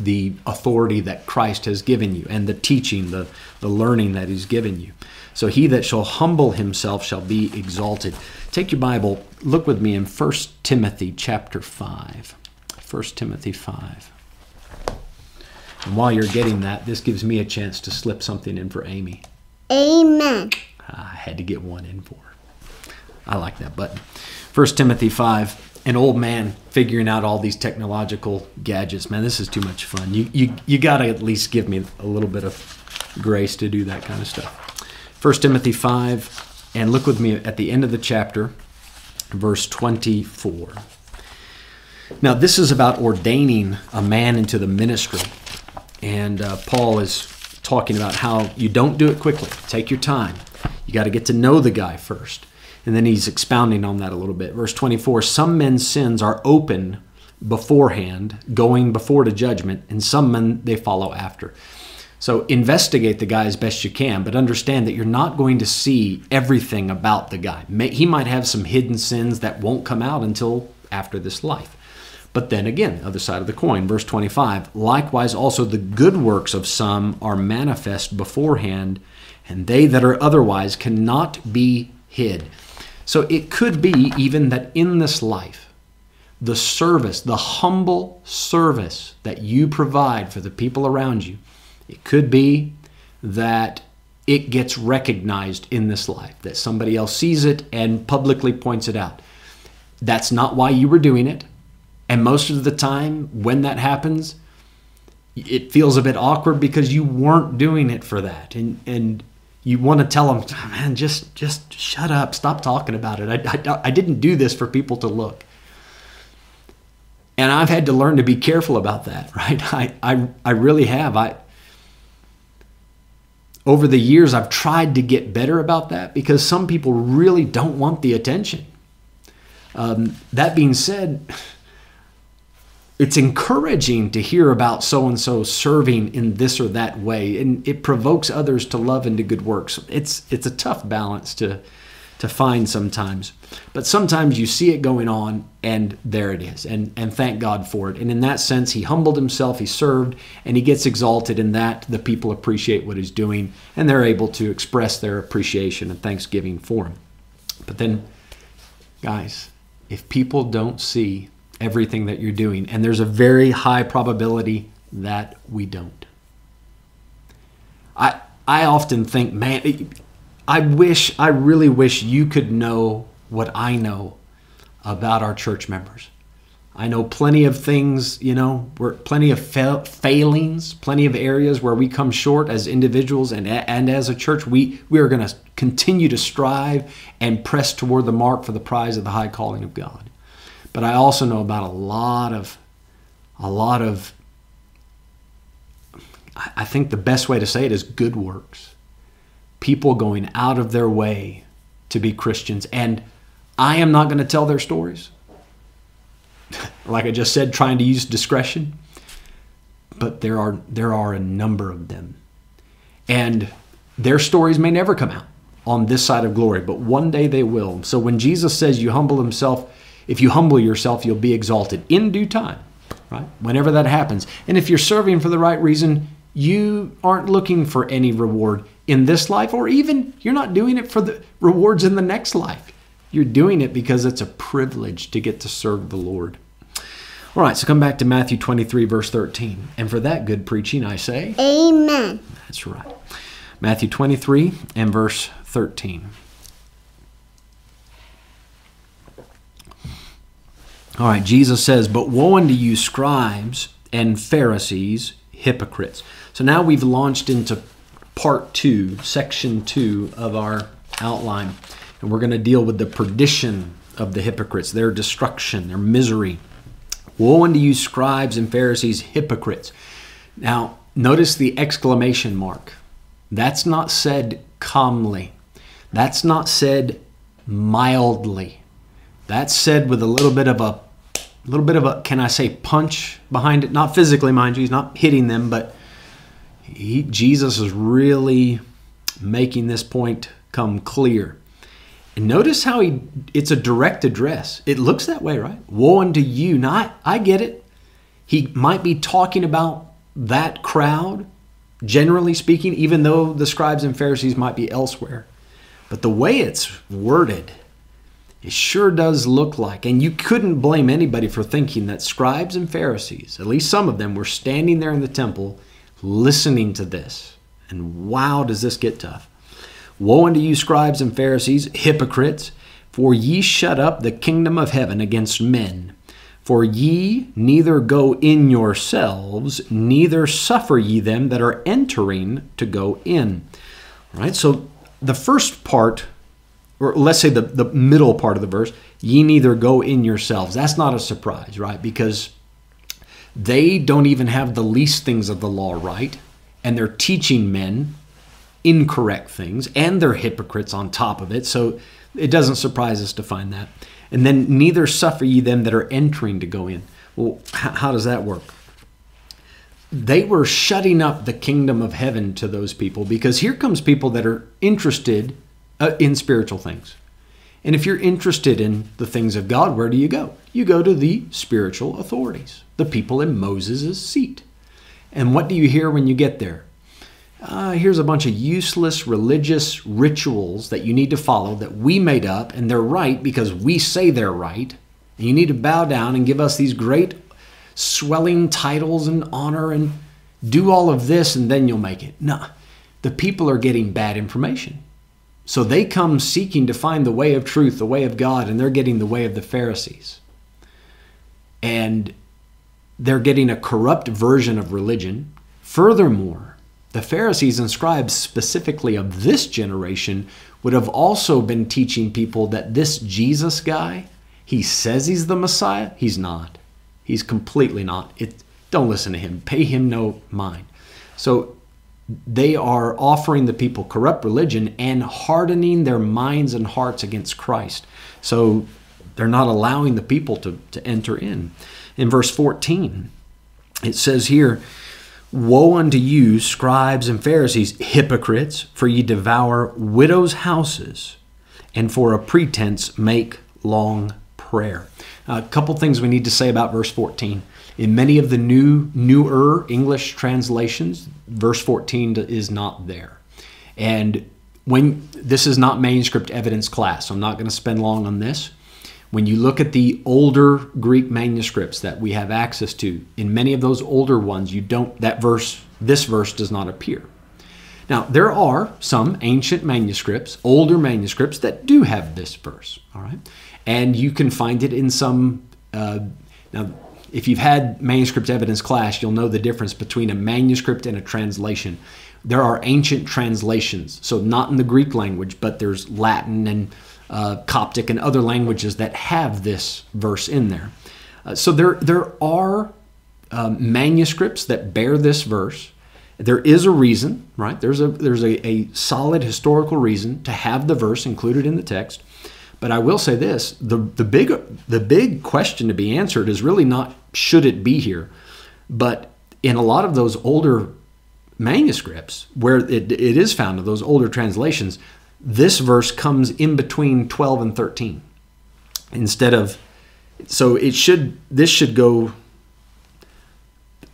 the authority that Christ has given you and the teaching, the, the learning that He's given you. So he that shall humble himself shall be exalted. Take your Bible, look with me in 1 Timothy chapter 5. 1 Timothy 5. And while you're getting that, this gives me a chance to slip something in for Amy. Amen. I had to get one in for her. I like that button. 1 Timothy 5 an old man figuring out all these technological gadgets. Man, this is too much fun. You you you got to at least give me a little bit of grace to do that kind of stuff. 1 Timothy 5 and look with me at the end of the chapter verse 24. Now, this is about ordaining a man into the ministry. And uh, Paul is talking about how you don't do it quickly. Take your time. You got to get to know the guy first. And then he's expounding on that a little bit. Verse 24 Some men's sins are open beforehand, going before to judgment, and some men they follow after. So investigate the guy as best you can, but understand that you're not going to see everything about the guy. He might have some hidden sins that won't come out until after this life. But then again, other side of the coin, verse 25, likewise also the good works of some are manifest beforehand, and they that are otherwise cannot be hid. So it could be even that in this life, the service, the humble service that you provide for the people around you, it could be that it gets recognized in this life, that somebody else sees it and publicly points it out. That's not why you were doing it. And most of the time, when that happens, it feels a bit awkward because you weren't doing it for that. And, and you want to tell them, man, just, just shut up, stop talking about it. I, I, I didn't do this for people to look. And I've had to learn to be careful about that, (laughs) right? I, I, I really have. I, over the years, I've tried to get better about that because some people really don't want the attention. Um, that being said, it's encouraging to hear about so and so serving in this or that way, and it provokes others to love and to good works. It's it's a tough balance to to find sometimes. But sometimes you see it going on and there it is. And and thank God for it. And in that sense, he humbled himself, he served, and he gets exalted in that the people appreciate what he's doing and they're able to express their appreciation and thanksgiving for him. But then guys, if people don't see everything that you're doing, and there's a very high probability that we don't. I I often think, man, I wish, I really wish you could know what I know about our church members. I know plenty of things, you know, we're plenty of fa- failings, plenty of areas where we come short as individuals and, and as a church. We, we are going to continue to strive and press toward the mark for the prize of the high calling of God. But I also know about a lot of, a lot of, I think the best way to say it is good works people going out of their way to be Christians. And I am not going to tell their stories. (laughs) like I just said, trying to use discretion. But there are there are a number of them. And their stories may never come out on this side of glory, but one day they will. So when Jesus says you humble himself, if you humble yourself, you'll be exalted in due time, right? Whenever that happens. And if you're serving for the right reason, you aren't looking for any reward in this life, or even you're not doing it for the rewards in the next life. You're doing it because it's a privilege to get to serve the Lord. All right, so come back to Matthew 23, verse 13. And for that good preaching, I say, Amen. That's right. Matthew 23 and verse 13. All right, Jesus says, But woe unto you, scribes and Pharisees, hypocrites. So now we've launched into part two, section two of our outline, and we're going to deal with the perdition of the hypocrites, their destruction, their misery. Woe unto you, scribes and Pharisees, hypocrites. Now, notice the exclamation mark. That's not said calmly. That's not said mildly. That's said with a little bit of a a little bit of a can I say punch behind it? Not physically, mind you, he's not hitting them, but he, Jesus is really making this point come clear. And notice how he it's a direct address. It looks that way, right? Woe unto you. Not I get it. He might be talking about that crowd, generally speaking, even though the scribes and Pharisees might be elsewhere. But the way it's worded, it sure does look like, and you couldn't blame anybody for thinking that scribes and Pharisees, at least some of them, were standing there in the temple listening to this. And wow, does this get tough. Woe unto you, scribes and Pharisees, hypocrites, for ye shut up the kingdom of heaven against men. For ye neither go in yourselves, neither suffer ye them that are entering to go in. All right, so the first part or let's say the, the middle part of the verse, ye neither go in yourselves. That's not a surprise, right? Because they don't even have the least things of the law right, and they're teaching men incorrect things, and they're hypocrites on top of it. So it doesn't surprise us to find that. And then neither suffer ye them that are entering to go in. Well, how does that work? They were shutting up the kingdom of heaven to those people because here comes people that are interested uh, in spiritual things. And if you're interested in the things of God, where do you go? You go to the spiritual authorities, the people in Moses' seat. And what do you hear when you get there? Uh, here's a bunch of useless religious rituals that you need to follow that we made up, and they're right because we say they're right. And you need to bow down and give us these great swelling titles and honor and do all of this, and then you'll make it. No, the people are getting bad information. So they come seeking to find the way of truth, the way of God, and they're getting the way of the Pharisees. And they're getting a corrupt version of religion. Furthermore, the Pharisees and scribes, specifically of this generation, would have also been teaching people that this Jesus guy, he says he's the Messiah. He's not. He's completely not. It, don't listen to him. Pay him no mind. So they are offering the people corrupt religion and hardening their minds and hearts against Christ. So they're not allowing the people to, to enter in. In verse 14, it says here, Woe unto you, scribes and Pharisees, hypocrites, for ye devour widows' houses, and for a pretense make long prayer. A couple things we need to say about verse 14. In many of the new newer English translations, verse 14 is not there. And when this is not manuscript evidence class, so I'm not going to spend long on this. When you look at the older Greek manuscripts that we have access to, in many of those older ones, you don't that verse, this verse does not appear. Now, there are some ancient manuscripts, older manuscripts that do have this verse, all right? And you can find it in some uh, now if you've had manuscript evidence class, you'll know the difference between a manuscript and a translation. There are ancient translations, so not in the Greek language, but there's Latin and uh, Coptic and other languages that have this verse in there. Uh, so there, there are um, manuscripts that bear this verse. There is a reason, right? There's a there's a, a solid historical reason to have the verse included in the text. But I will say this: the the big the big question to be answered is really not should it be here, but in a lot of those older manuscripts where it, it is found in those older translations, this verse comes in between 12 and 13 instead of so it should this should go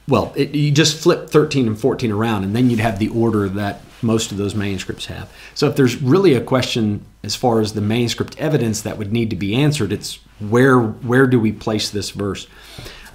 well it, you just flip 13 and 14 around and then you'd have the order that Most of those manuscripts have. So if there's really a question as far as the manuscript evidence that would need to be answered, it's where where do we place this verse?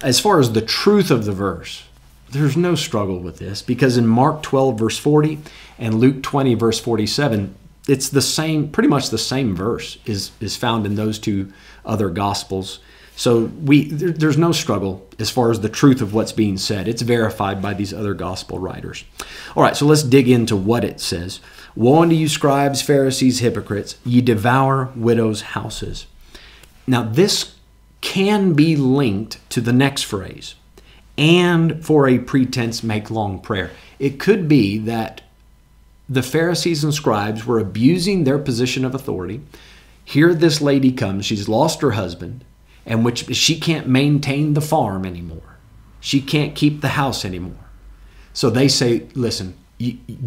As far as the truth of the verse, there's no struggle with this because in Mark 12 verse 40 and Luke 20 verse 47, it's the same pretty much the same verse is is found in those two other gospels. So we there, there's no struggle as far as the truth of what's being said. It's verified by these other gospel writers. All right, so let's dig into what it says. Woe unto you, scribes, Pharisees, hypocrites! Ye devour widows' houses. Now this can be linked to the next phrase, and for a pretense make long prayer. It could be that the Pharisees and scribes were abusing their position of authority. Here, this lady comes, she's lost her husband, and which she can't maintain the farm anymore. She can't keep the house anymore. So they say, listen,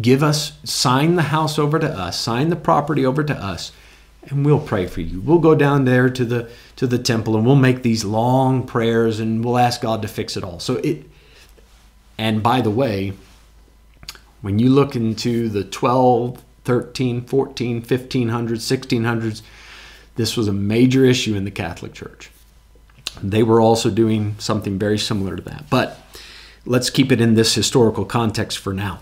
give us, sign the house over to us, sign the property over to us, and we'll pray for you. We'll go down there to the to the temple and we'll make these long prayers and we'll ask God to fix it all. So it and by the way, when you look into the 12, 13, 14, 1500s, 1600s, this was a major issue in the Catholic Church. They were also doing something very similar to that. But let's keep it in this historical context for now.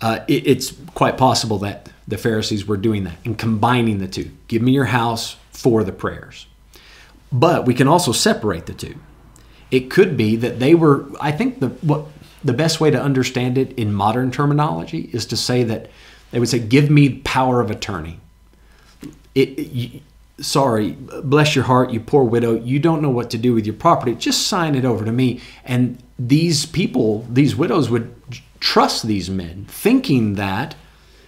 Uh, it, it's quite possible that the Pharisees were doing that and combining the two. Give me your house for the prayers. But we can also separate the two. It could be that they were, I think the what the best way to understand it in modern terminology is to say that they would say, Give me power of attorney. It, sorry, bless your heart, you poor widow, you don't know what to do with your property. Just sign it over to me. And these people, these widows would trust these men, thinking that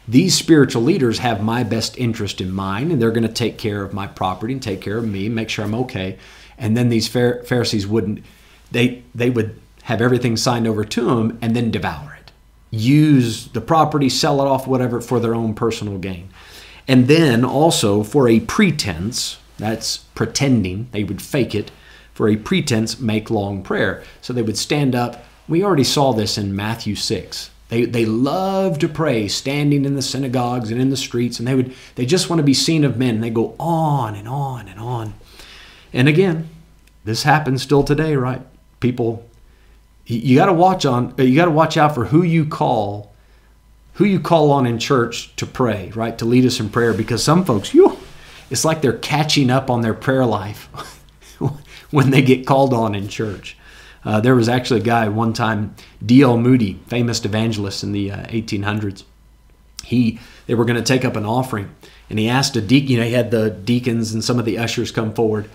these spiritual leaders have my best interest in mind and they're going to take care of my property and take care of me, make sure I'm okay. And then these Pharisees wouldn't, they, they would have everything signed over to them and then devour it. Use the property, sell it off, whatever, for their own personal gain. And then also for a pretense, that's pretending, they would fake it, for a pretense, make long prayer. So they would stand up. We already saw this in Matthew 6. They, they love to pray standing in the synagogues and in the streets, and they would they just want to be seen of men. They go on and on and on. And again, this happens still today, right? People you got to watch on you got to watch out for who you call who you call on in church to pray, right? To lead us in prayer because some folks, you it's like they're catching up on their prayer life (laughs) when they get called on in church. Uh, there was actually a guy one time, D.L. Moody, famous evangelist in the uh, 1800s. He they were going to take up an offering, and he asked a deacon. You know, he had the deacons and some of the ushers come forward,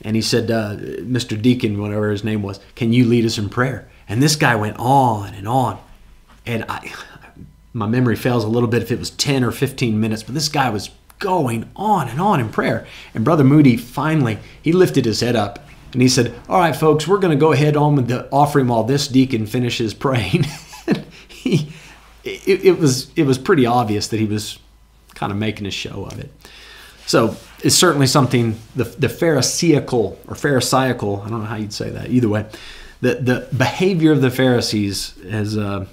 and he said, uh, "Mr. Deacon, whatever his name was, can you lead us in prayer?" And this guy went on and on, and I my memory fails a little bit if it was 10 or 15 minutes, but this guy was going on and on in prayer. And Brother Moody finally, he lifted his head up and he said, All right, folks, we're going to go ahead on with the offering while this deacon finishes praying. (laughs) he, it, it, was, it was pretty obvious that he was kind of making a show of it. So it's certainly something, the, the Pharisaical or Pharisaical, I don't know how you'd say that, either way, the, the behavior of the Pharisees has. Uh,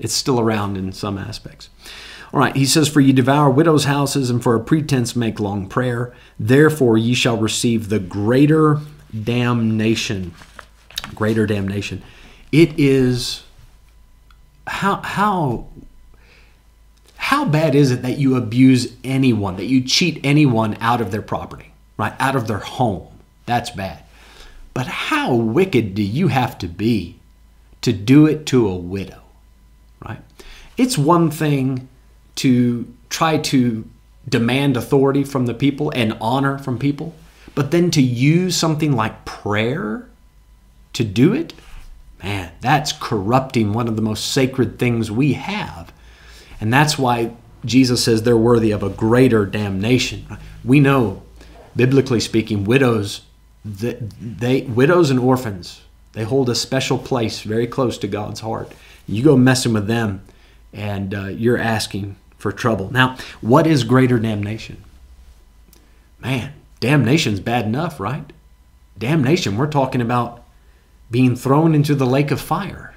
it's still around in some aspects. All right, he says, For ye devour widows' houses, and for a pretense make long prayer. Therefore ye shall receive the greater damnation. Greater damnation. It is how how how bad is it that you abuse anyone, that you cheat anyone out of their property, right? Out of their home. That's bad. But how wicked do you have to be to do it to a widow? It's one thing to try to demand authority from the people and honor from people, but then to use something like prayer to do it, man, that's corrupting one of the most sacred things we have. And that's why Jesus says they're worthy of a greater damnation. We know, biblically speaking, widows, they, they widows and orphans, they hold a special place very close to God's heart. You go messing with them, and uh, you're asking for trouble. Now, what is greater damnation? Man, damnation's bad enough, right? Damnation, we're talking about being thrown into the lake of fire.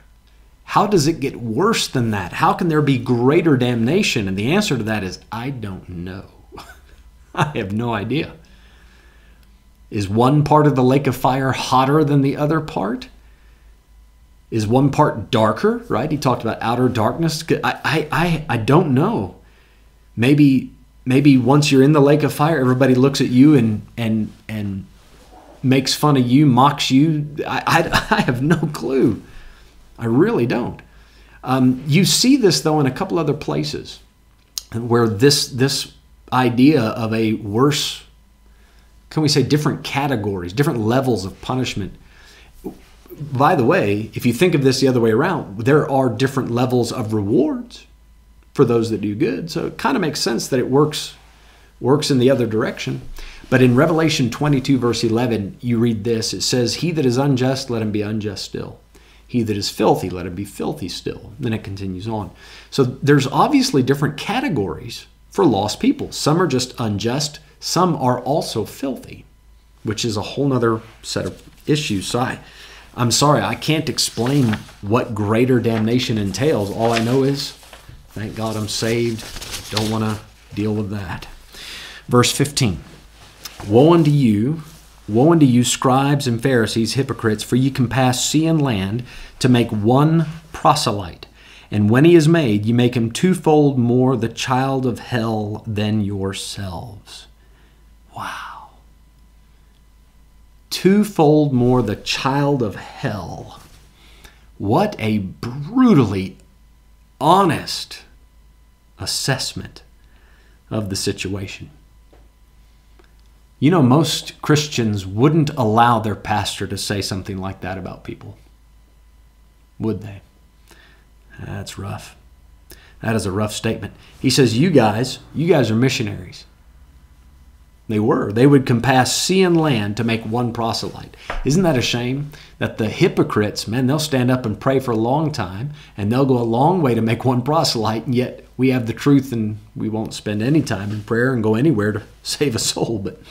How does it get worse than that? How can there be greater damnation? And the answer to that is I don't know. (laughs) I have no idea. Is one part of the lake of fire hotter than the other part? Is one part darker, right? He talked about outer darkness. I, I, I, I don't know. Maybe, maybe once you're in the lake of fire, everybody looks at you and, and, and makes fun of you, mocks you. I, I, (laughs) I have no clue. I really don't. Um, you see this though in a couple other places where this this idea of a worse, can we say different categories, different levels of punishment. By the way, if you think of this the other way around, there are different levels of rewards for those that do good. So it kind of makes sense that it works works in the other direction. But in Revelation 22 verse 11, you read this. It says, "He that is unjust, let him be unjust still." He that is filthy, let him be filthy still. Then it continues on. So there's obviously different categories for lost people. Some are just unjust, some are also filthy, which is a whole nother set of issues. So I, I'm sorry, I can't explain what greater damnation entails. All I know is, thank God I'm saved. Don't want to deal with that. Verse 15 Woe unto you Woe unto you, scribes and Pharisees, hypocrites, for ye can pass sea and land to make one proselyte. And when he is made, ye make him twofold more the child of hell than yourselves. Wow. Twofold more the child of hell. What a brutally honest assessment of the situation. You know, most Christians wouldn't allow their pastor to say something like that about people. Would they? That's rough. That is a rough statement. He says, You guys, you guys are missionaries. They were. They would compass sea and land to make one proselyte. Isn't that a shame? That the hypocrites, man, they'll stand up and pray for a long time and they'll go a long way to make one proselyte, and yet we have the truth and we won't spend any time in prayer and go anywhere to (laughs) save a soul. But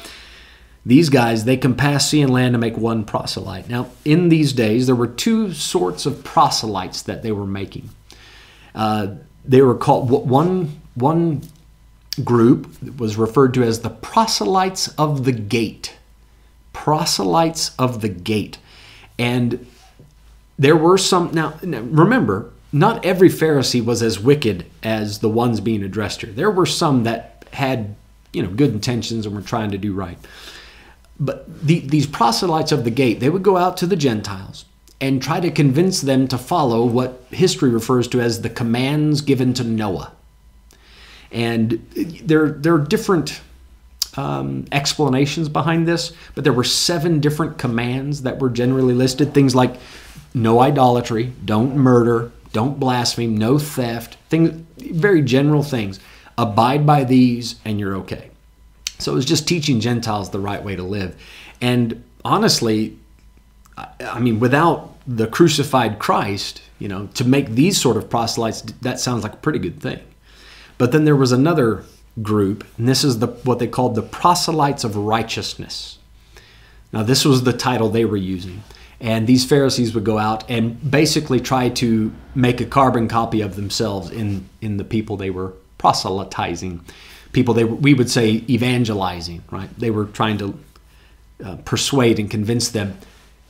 these guys, they can pass sea and land to make one proselyte. Now, in these days, there were two sorts of proselytes that they were making. Uh, they were called one one group was referred to as the proselytes of the gate. Proselytes of the gate, and there were some. Now, remember, not every Pharisee was as wicked as the ones being addressed here. There were some that had you know good intentions and were trying to do right. But the, these proselytes of the gate, they would go out to the Gentiles and try to convince them to follow what history refers to as the commands given to Noah. And there, there are different um, explanations behind this, but there were seven different commands that were generally listed. Things like no idolatry, don't murder, don't blaspheme, no theft, things, very general things. Abide by these and you're okay. So it was just teaching Gentiles the right way to live. And honestly, I mean, without the crucified Christ, you know, to make these sort of proselytes, that sounds like a pretty good thing. But then there was another group, and this is the what they called the proselytes of righteousness. Now, this was the title they were using. And these Pharisees would go out and basically try to make a carbon copy of themselves in, in the people they were proselytizing people they we would say evangelizing, right? They were trying to uh, persuade and convince them.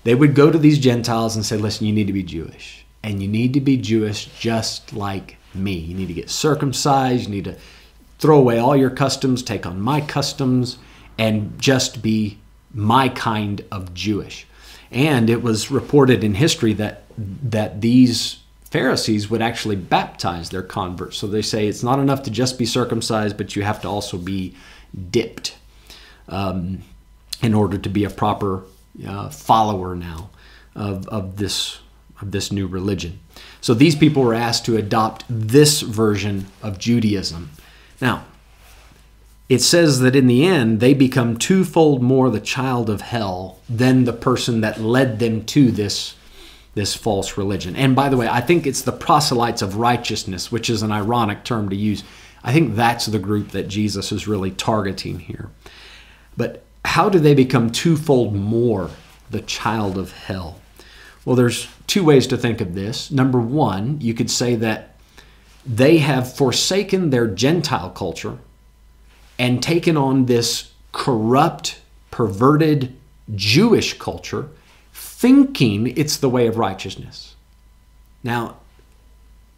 They would go to these Gentiles and say, "Listen, you need to be Jewish, and you need to be Jewish just like me. You need to get circumcised. You need to throw away all your customs, take on my customs, and just be my kind of Jewish." And it was reported in history that that these Pharisees would actually baptize their converts. So they say it's not enough to just be circumcised, but you have to also be dipped um, in order to be a proper uh, follower now of, of this of this new religion. So these people were asked to adopt this version of Judaism. Now, it says that in the end they become twofold more the child of hell than the person that led them to this this false religion. And by the way, I think it's the proselytes of righteousness, which is an ironic term to use. I think that's the group that Jesus is really targeting here. But how do they become twofold more the child of hell? Well, there's two ways to think of this. Number one, you could say that they have forsaken their Gentile culture and taken on this corrupt, perverted Jewish culture, thinking it's the way of righteousness. Now,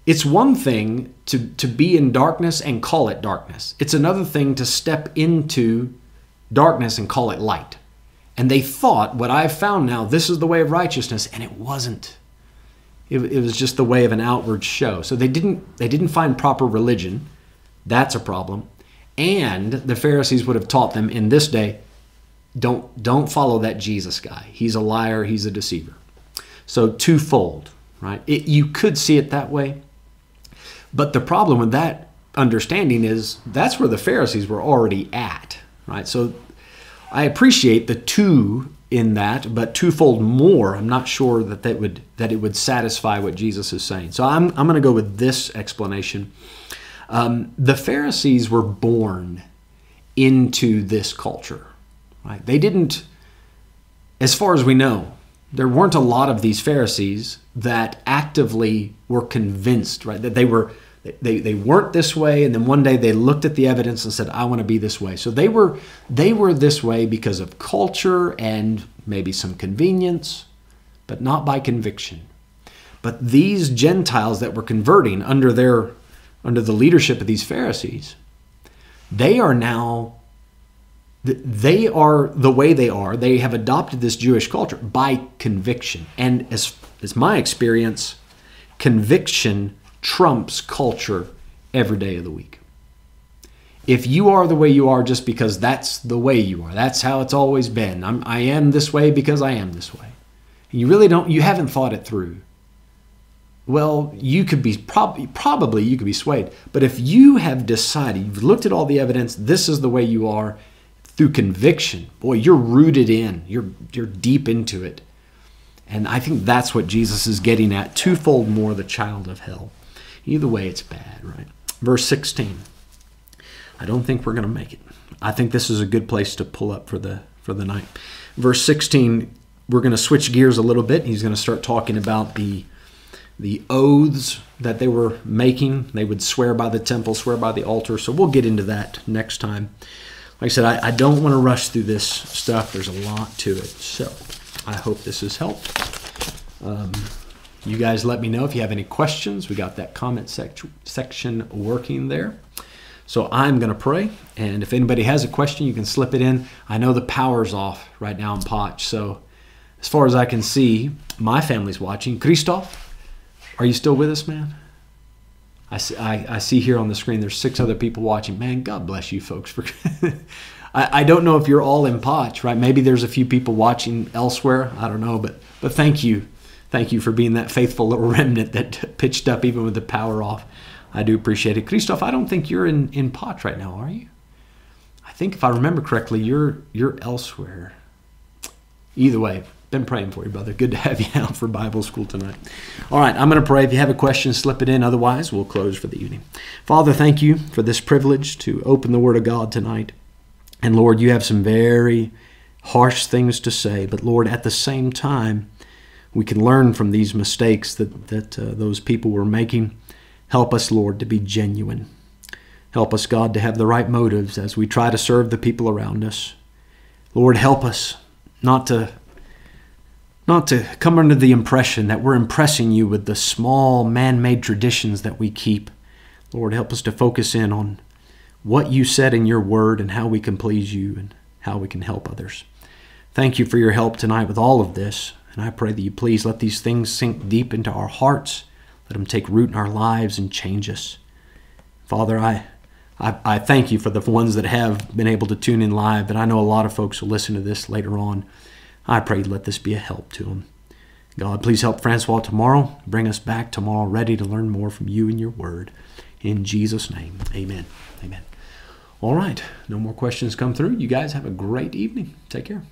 it's one thing to, to be in darkness and call it darkness. It's another thing to step into darkness and call it light. And they thought, what I've found now, this is the way of righteousness, and it wasn't. It, it was just the way of an outward show. So they didn't they didn't find proper religion. That's a problem. And the Pharisees would have taught them in this day, don't don't follow that Jesus guy. He's a liar, he's a deceiver. So twofold, right? It, you could see it that way. But the problem with that understanding is that's where the Pharisees were already at, right? So I appreciate the two in that, but twofold more. I'm not sure that that would that it would satisfy what Jesus is saying. So I'm I'm going to go with this explanation. Um, the Pharisees were born into this culture, right? They didn't, as far as we know, there weren't a lot of these Pharisees that actively were convinced, right, that they were they, they weren't this way and then one day they looked at the evidence and said i want to be this way. So they were they were this way because of culture and maybe some convenience but not by conviction. But these gentiles that were converting under their under the leadership of these pharisees they are now they are the way they are. They have adopted this jewish culture by conviction. And as as my experience conviction trumps culture every day of the week. If you are the way you are just because that's the way you are, that's how it's always been. I'm, I am this way because I am this way. You really don't, you haven't thought it through. Well, you could be probably, probably you could be swayed. But if you have decided, you've looked at all the evidence, this is the way you are through conviction, boy, you're rooted in, you're, you're deep into it. And I think that's what Jesus is getting at twofold more the child of hell. Either way, it's bad, right? Verse 16. I don't think we're going to make it. I think this is a good place to pull up for the for the night. Verse 16, we're going to switch gears a little bit. He's going to start talking about the the oaths that they were making. They would swear by the temple, swear by the altar. So we'll get into that next time. Like I said, I, I don't want to rush through this stuff. There's a lot to it. So I hope this has helped. Um, you guys let me know if you have any questions. We got that comment sec- section working there. So I'm going to pray, and if anybody has a question, you can slip it in. I know the power's off right now in Potch, so as far as I can see, my family's watching. Christoph, are you still with us, man? I see, I, I see here on the screen there's six other people watching. Man, God bless you folks for. (laughs) I, I don't know if you're all in Potch, right? Maybe there's a few people watching elsewhere. I don't know, but but thank you Thank you for being that faithful little (laughs) remnant that pitched up even with the power off. I do appreciate it. Christoph, I don't think you're in, in Potch right now, are you? I think if I remember correctly, you're you're elsewhere. Either way, been praying for you, brother. Good to have you (laughs) out for Bible school tonight. All right, I'm going to pray. If you have a question, slip it in. Otherwise, we'll close for the evening. Father, thank you for this privilege to open the Word of God tonight. And Lord, you have some very harsh things to say, but Lord, at the same time, we can learn from these mistakes that, that uh, those people were making. Help us, Lord, to be genuine. Help us, God, to have the right motives as we try to serve the people around us. Lord, help us not to not to come under the impression that we're impressing you with the small man-made traditions that we keep. Lord, help us to focus in on what you said in your word and how we can please you and how we can help others. Thank you for your help tonight with all of this. And I pray that you please let these things sink deep into our hearts, let them take root in our lives and change us. Father, I, I, I thank you for the ones that have been able to tune in live, but I know a lot of folks will listen to this later on. I pray let this be a help to them. God, please help Francois tomorrow. Bring us back tomorrow ready to learn more from you and your word. In Jesus' name, amen. Amen. All right, no more questions come through. You guys have a great evening. Take care.